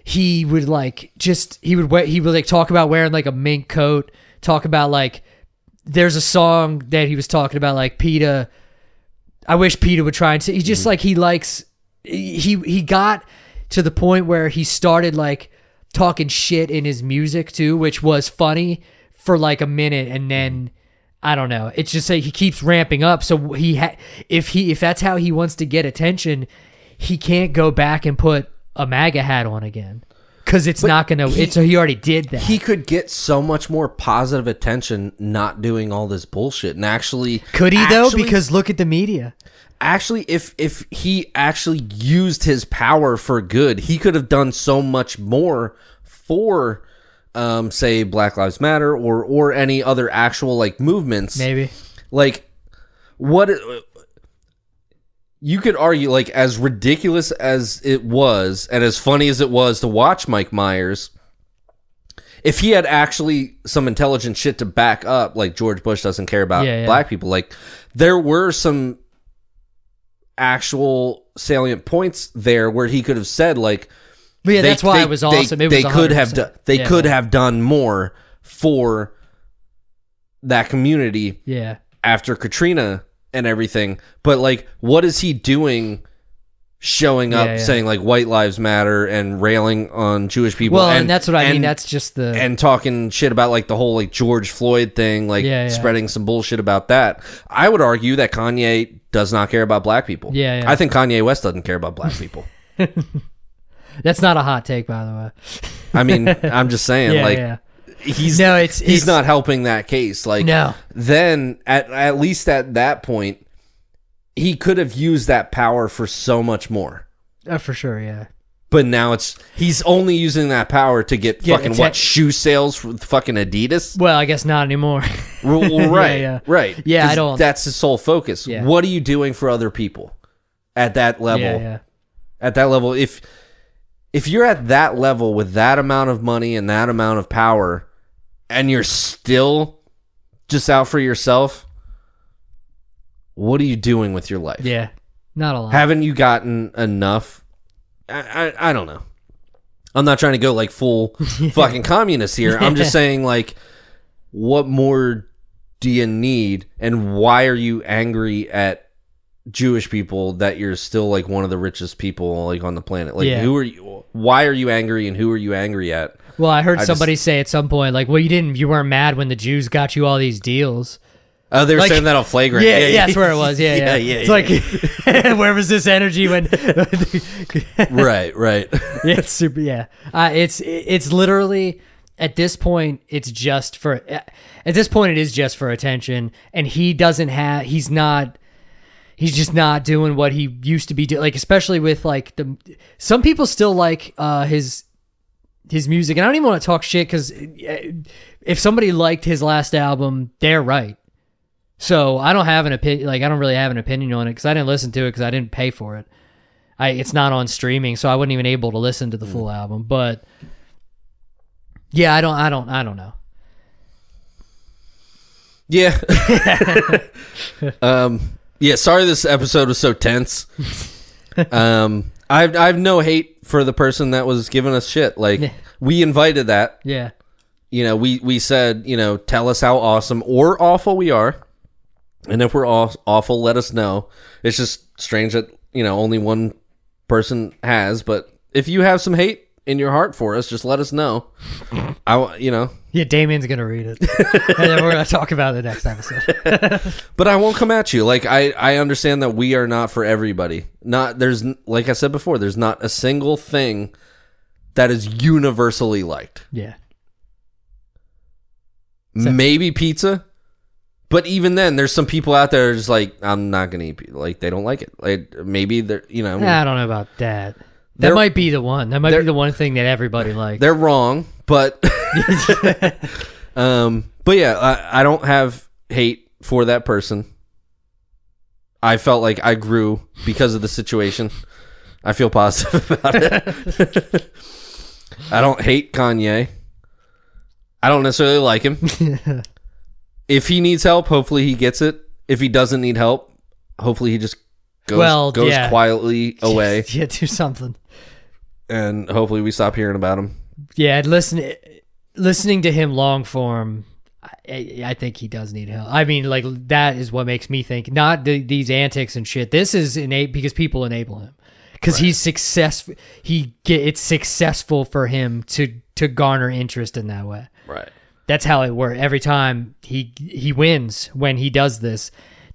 Speaker 1: he would like just he would he would like talk about wearing like a mink coat, talk about like there's a song that he was talking about like PETA. I wish PETA would try and say he just mm-hmm. like he likes he he got to the point where he started like talking shit in his music too, which was funny for like a minute and mm-hmm. then I don't know. It's just like he keeps ramping up. So he ha- if he if that's how he wants to get attention, he can't go back and put a MAGA hat on again. Cause it's not gonna.
Speaker 2: he-
Speaker 1: it's he already did that.
Speaker 2: he could get so much more positive attention not doing all this bullshit and actually
Speaker 1: Could he though? Because look at the media.
Speaker 2: actually if if he actually used his power for good he could have done so much more for um say black lives matter or or any other actual like movements
Speaker 1: Maybe.
Speaker 2: like what you could argue like as ridiculous as it was and as funny as it was to watch Mike Myers if he had actually some intelligent shit to back up like George Bush doesn't care about
Speaker 1: Yeah, yeah.
Speaker 2: black people like there were some actual salient points there where he could have said like
Speaker 1: But yeah,
Speaker 2: they-
Speaker 1: that's why
Speaker 2: they-
Speaker 1: it was
Speaker 2: they-
Speaker 1: awesome. It
Speaker 2: they could have
Speaker 1: 100%.
Speaker 2: done they
Speaker 1: Yeah.
Speaker 2: could have done more for that community
Speaker 1: Yeah.
Speaker 2: after Katrina and everything. But like, what is he doing? Showing up
Speaker 1: Yeah, yeah.
Speaker 2: saying like white lives matter and railing on Jewish people.
Speaker 1: Well, and, that's what I mean. That's just the
Speaker 2: and talking shit about like the whole like George Floyd thing, like
Speaker 1: Yeah,
Speaker 2: spreading some bullshit about that. I would argue that Kanye does not care about black people.
Speaker 1: Yeah, yeah.
Speaker 2: I think Kanye West doesn't care about black people.
Speaker 1: that's not a hot take, by the way.
Speaker 2: I mean, I'm just saying, like
Speaker 1: yeah.
Speaker 2: He's
Speaker 1: No, it's-
Speaker 2: he's
Speaker 1: it's-
Speaker 2: not helping that case. Like
Speaker 1: No.
Speaker 2: then at at least at that point, he could have used that power for so much more.
Speaker 1: Uh, for sure, yeah.
Speaker 2: But now it's he's only using that power to get
Speaker 1: Get
Speaker 2: fucking what shoe sales for fucking Adidas.
Speaker 1: Well, I guess not anymore.
Speaker 2: Well, right,
Speaker 1: yeah.
Speaker 2: right.
Speaker 1: Yeah, I don't-
Speaker 2: That's his sole focus.
Speaker 1: Yeah.
Speaker 2: What are you doing for other people at that level?
Speaker 1: yeah, yeah.
Speaker 2: At that level, if if you're at that level with that amount of money and that amount of power, and you're still just out for yourself, what are you doing with your life?
Speaker 1: Yeah. Not a lot.
Speaker 2: Haven't you gotten enough? I, I I don't know. I'm not trying to go like full fucking communist here. I'm just saying like, what more do you need, and why are you angry at Jewish people that you're still like one of the richest people like on the planet? Like,
Speaker 1: Yeah.
Speaker 2: who are you? Why are you angry, and who are you angry at?
Speaker 1: well, I heard
Speaker 2: I
Speaker 1: somebody say at some point, like, well, you didn't, you weren't mad when the Jews got you all these deals.
Speaker 2: Oh, they were
Speaker 1: Like-
Speaker 2: saying that on flagrant.
Speaker 1: Yeah, yeah, that's where it was. Yeah, yeah.
Speaker 2: yeah,
Speaker 1: it's like, where was this energy when?
Speaker 2: right, right.
Speaker 1: it's super. Yeah, uh, it's it's literally at this point, it's just for. At this point, it is just for attention, and he doesn't have. He's not. He's just not doing what he used to be doing. Like especially with like the. Some people still like uh his his music, and I don't even want to talk shit because if somebody liked his last album, they're right. So I don't have an opinion. Like I don't really have an opinion on it because I didn't listen to it because I didn't pay for it. I it's not on streaming, so I wasn't even able to listen to the full album. But yeah, I don't, I don't, I don't know.
Speaker 2: Yeah. um. Yeah. Sorry, this episode was so tense. Um. I've I've no hate for the person that was giving us shit. Like
Speaker 1: Yeah.
Speaker 2: we invited that.
Speaker 1: Yeah,
Speaker 2: You know, we we said you know tell us how awesome or awful we are, and if we're aw- awful, let us know. It's just strange that you know only one person has, but if you have some hate in your heart for us, just let us know. I you know
Speaker 1: yeah. Damien's gonna read it, and then we're gonna talk about it next episode.
Speaker 2: But I won't come at you. Like I, I understand that we are not for everybody. Not there's like I said before, there's not a single thing that is universally liked.
Speaker 1: yeah,
Speaker 2: Maybe pizza, but even then, there's some people out there just like I'm not gonna eat. Like they don't like it. Like maybe they're you know
Speaker 1: I don't know about that. That might be the one. That might be the one thing that everybody likes.
Speaker 2: they're wrong. But um, but yeah, I, I don't have hate for that person. I felt like I grew because of the situation. I feel positive about it. I don't hate Kanye. I don't necessarily like him. if he needs help, hopefully he gets it. If he doesn't need help, hopefully he just goes
Speaker 1: Well,
Speaker 2: goes
Speaker 1: yeah.
Speaker 2: quietly away,
Speaker 1: yeah, do something.
Speaker 2: And hopefully we stop hearing about him.
Speaker 1: Yeah, listen, listening to him long form, I, I think he does need help. I mean, like that is what makes me think not the, these antics and shit. This is innate because people enable him because he's successful. He get it's successful for him to to garner interest in that way.
Speaker 2: Right.
Speaker 1: That's how it works. Every time he he wins when he does this.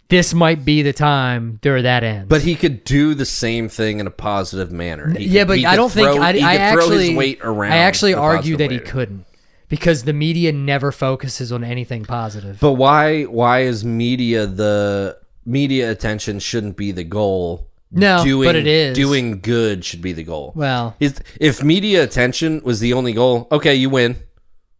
Speaker 1: This might be the time where that ends.
Speaker 2: But he could do the same thing in a positive manner.
Speaker 1: Yeah, but I don't
Speaker 2: throw-
Speaker 1: think I,
Speaker 2: he
Speaker 1: I
Speaker 2: throw
Speaker 1: actually
Speaker 2: his weight around.
Speaker 1: I actually argue that he
Speaker 2: way.
Speaker 1: couldn't because the media never focuses on anything positive.
Speaker 2: But why? Why is media the media attention shouldn't be the goal?
Speaker 1: No,
Speaker 2: doing,
Speaker 1: but it is.
Speaker 2: Doing good should be the goal.
Speaker 1: well,
Speaker 2: Is- if media attention was the only goal, okay, you win.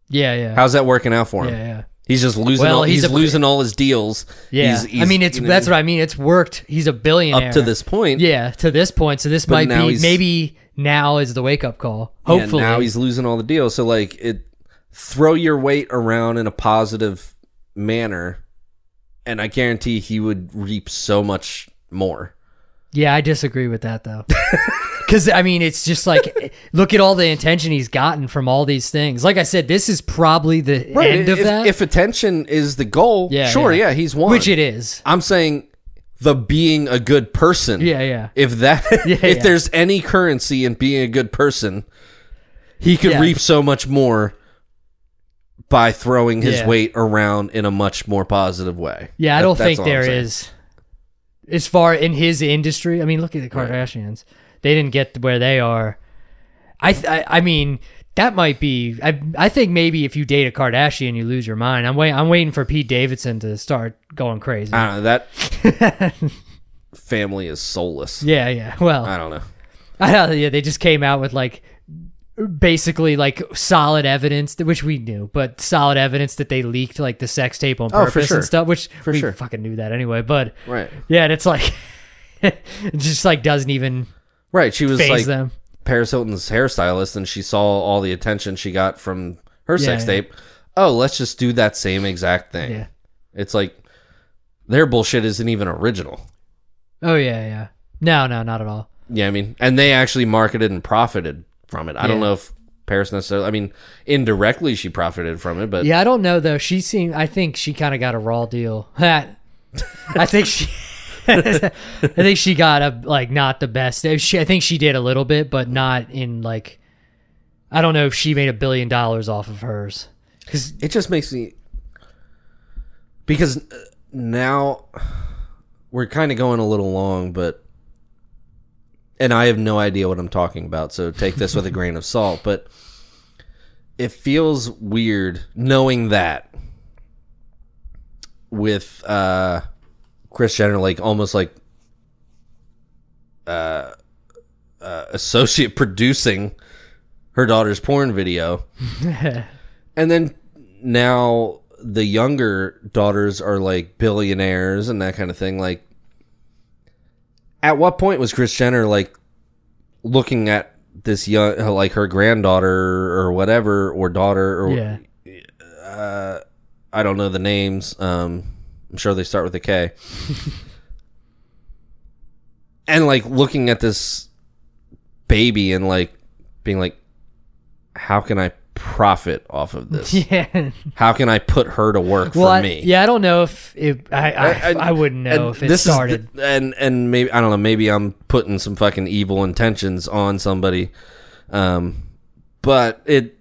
Speaker 1: yeah, yeah,
Speaker 2: How's that working out for him?
Speaker 1: yeah, yeah.
Speaker 2: He's just losing.
Speaker 1: Well,
Speaker 2: all,
Speaker 1: he's
Speaker 2: he's,
Speaker 1: a-
Speaker 2: losing all his deals.
Speaker 1: Yeah,
Speaker 2: He's- he's,
Speaker 1: I mean, it's
Speaker 2: you know,
Speaker 1: that's what I mean. It's worked. He's a billionaire
Speaker 2: up to this point.
Speaker 1: Yeah, to this point. So this might be maybe now is the wake up call.
Speaker 2: Yeah,
Speaker 1: Hopefully,
Speaker 2: now he's losing all the deals. So like it throw your weight around in a positive manner and I guarantee he would reap so much more.
Speaker 1: yeah, I disagree with that though. Because I mean, it's just like look at all the attention he's gotten from all these things. Like I said, this is probably the end of that,
Speaker 2: if attention is the goal,
Speaker 1: Yeah,
Speaker 2: sure,
Speaker 1: yeah.
Speaker 2: yeah, he's won.
Speaker 1: which it is.
Speaker 2: I'm saying the being a good person.
Speaker 1: Yeah, yeah.
Speaker 2: If that
Speaker 1: Yeah,
Speaker 2: if
Speaker 1: yeah.
Speaker 2: there's any currency in being a good person, he could
Speaker 1: Yeah.
Speaker 2: reap so much more by throwing his weight around in a much more positive way.
Speaker 1: Yeah, I don't think there is. As far in his industry, I mean, look at the Kardashians. They didn't get where they are. I, th- I, I mean, that might be. I, I think maybe if you date a Kardashian, you lose your mind. I'm wait, I'm waiting for Pete Davidson to start going crazy.
Speaker 2: I don't know, that family is soulless.
Speaker 1: yeah, yeah. Well,
Speaker 2: I don't know.
Speaker 1: I know, yeah, they just came out with like basically like solid evidence, which we knew, but solid evidence that they leaked like the sex tape on
Speaker 2: Oh,
Speaker 1: purpose
Speaker 2: sure.
Speaker 1: and stuff, which
Speaker 2: For
Speaker 1: we
Speaker 2: sure.
Speaker 1: fucking knew that anyway. But
Speaker 2: Right.
Speaker 1: yeah, and it's like it just like doesn't even
Speaker 2: Right. She was
Speaker 1: phase
Speaker 2: like
Speaker 1: them.
Speaker 2: Paris Hilton's hairstylist and she saw all the attention she got from her sex
Speaker 1: yeah.
Speaker 2: tape. Oh, let's just do that same exact thing.
Speaker 1: Yeah.
Speaker 2: It's like their bullshit isn't even original.
Speaker 1: Oh yeah, yeah. No, no, not at all.
Speaker 2: Yeah, I mean, and they actually marketed and profited from it. I don't
Speaker 1: Yeah.
Speaker 2: know if Paris necessarily. I mean, indirectly she profited from it, but
Speaker 1: Yeah, I don't know though. She seemed. I think she kind of got a raw deal. I think she. I think she got a like not the best. She, I think she did a little bit, but not in like. I don't know if she made a billion dollars off of hers. Because
Speaker 2: it just makes me because now we're kind of going a little long, but and I have no idea what I'm talking about, so take this with a grain of salt. But it feels weird knowing that with uh Kris Jenner, like almost like uh, uh associate producing her daughter's porn video. And then now the younger daughters are like billionaires and that kind of thing. Like, at what point was Kris Jenner like looking at this young, like her granddaughter or whatever, or daughter, or
Speaker 1: yeah, uh,
Speaker 2: I don't know the names. Um, I'm sure they start with a K. and like looking at this baby and like being like, how can I profit off of this?
Speaker 1: yeah.
Speaker 2: How can I put her to work
Speaker 1: well,
Speaker 2: for
Speaker 1: I-
Speaker 2: me?
Speaker 1: yeah, I don't know if it. I I, I, wouldn't know if it
Speaker 2: this is the-
Speaker 1: started.
Speaker 2: and and maybe I don't know. Maybe I'm putting some fucking evil intentions on somebody, um, but it.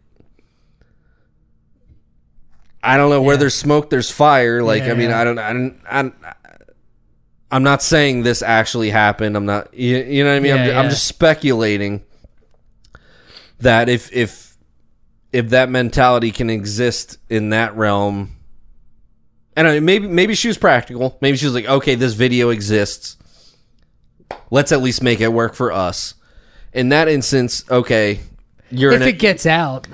Speaker 2: I don't know where
Speaker 1: Yeah.
Speaker 2: there's smoke, there's fire. Like I mean,
Speaker 1: Yeah.
Speaker 2: I don't, I don't, I don't, I'm not saying this actually happened. I'm not, you, you know what I mean. I'm,
Speaker 1: Yeah,
Speaker 2: I'm just speculating that if if if that mentality can exist in that realm, and I, maybe maybe she was practical. Maybe she was like, okay, this video exists. Let's at least make it work for us. In that instance, okay, you're
Speaker 1: if it gets out,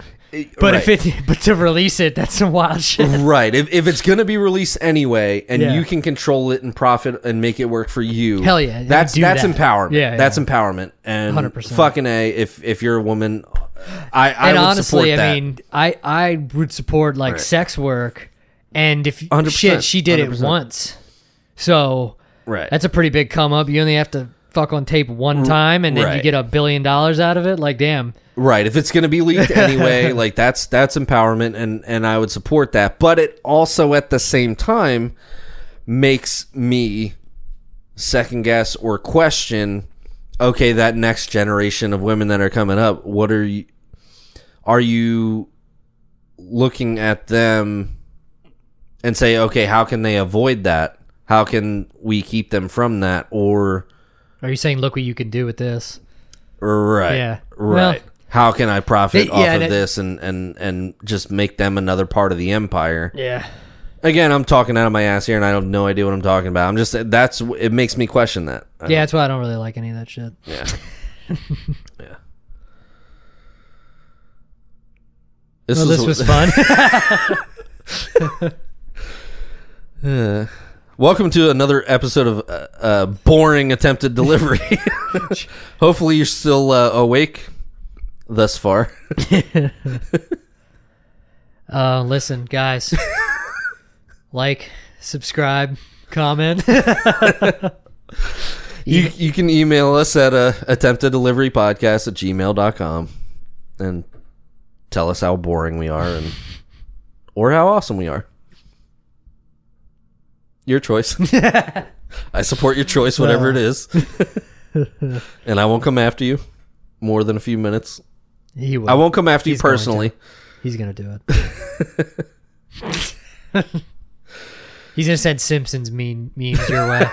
Speaker 1: but if it but to release it, that's some wild shit.
Speaker 2: right, if, if it's gonna be released anyway, and
Speaker 1: Yeah.
Speaker 2: you can control it and profit and make it work for you,
Speaker 1: Hell yeah,
Speaker 2: that's that's
Speaker 1: that.
Speaker 2: empowerment.
Speaker 1: Yeah,
Speaker 2: that's empowerment, and
Speaker 1: 100%.
Speaker 2: fucking a. If if you're a woman, I I
Speaker 1: and
Speaker 2: would
Speaker 1: honestly,
Speaker 2: support
Speaker 1: I mean, I I would support like
Speaker 2: Right.
Speaker 1: sex work, and if
Speaker 2: 100%,
Speaker 1: shit, she did it
Speaker 2: 100%.
Speaker 1: once, so
Speaker 2: right,
Speaker 1: that's a pretty big come up. You only have to fuck on tape one time, and then you get a billion dollars out of it. Like, damn,
Speaker 2: Right. If it's going to be leaked anyway, like that's that's empowerment, and and I would support that. But it also at the same time makes me second guess or question. Okay, that next generation of women that are coming up. What are you? Are you looking at them and say, okay, how can they avoid that? How can we keep them from that? Or
Speaker 1: are you saying, look what you can do with this?
Speaker 2: Right.
Speaker 1: Yeah.
Speaker 2: Right.
Speaker 1: Well-
Speaker 2: How can I profit
Speaker 1: It-
Speaker 2: off
Speaker 1: yeah,
Speaker 2: of
Speaker 1: it-
Speaker 2: this and, and, and just make them another part of the empire?
Speaker 1: Yeah,
Speaker 2: Again, I'm talking out of my ass here, and I have no idea what I'm talking about. I'm just that's it makes me question that. I
Speaker 1: yeah. That's why I don't really like any of that shit.
Speaker 2: Yeah. yeah. This
Speaker 1: Well, this was fun.
Speaker 2: Uh, welcome to another episode of uh, uh, boring attempted delivery. Hopefully, you're still uh, awake thus far.
Speaker 1: uh, listen, guys, like, subscribe, comment.
Speaker 2: You, you can email us at uh, attempted delivery podcast at gmail.com and tell us how boring we are and or how awesome we are. Your choice. I support your choice, whatever it is. and I won't come after you more than a few minutes.
Speaker 1: he will.
Speaker 2: I won't come after you
Speaker 1: He's going to.
Speaker 2: personally.
Speaker 1: He's gonna do it. He's gonna send Simpsons mean memes your way.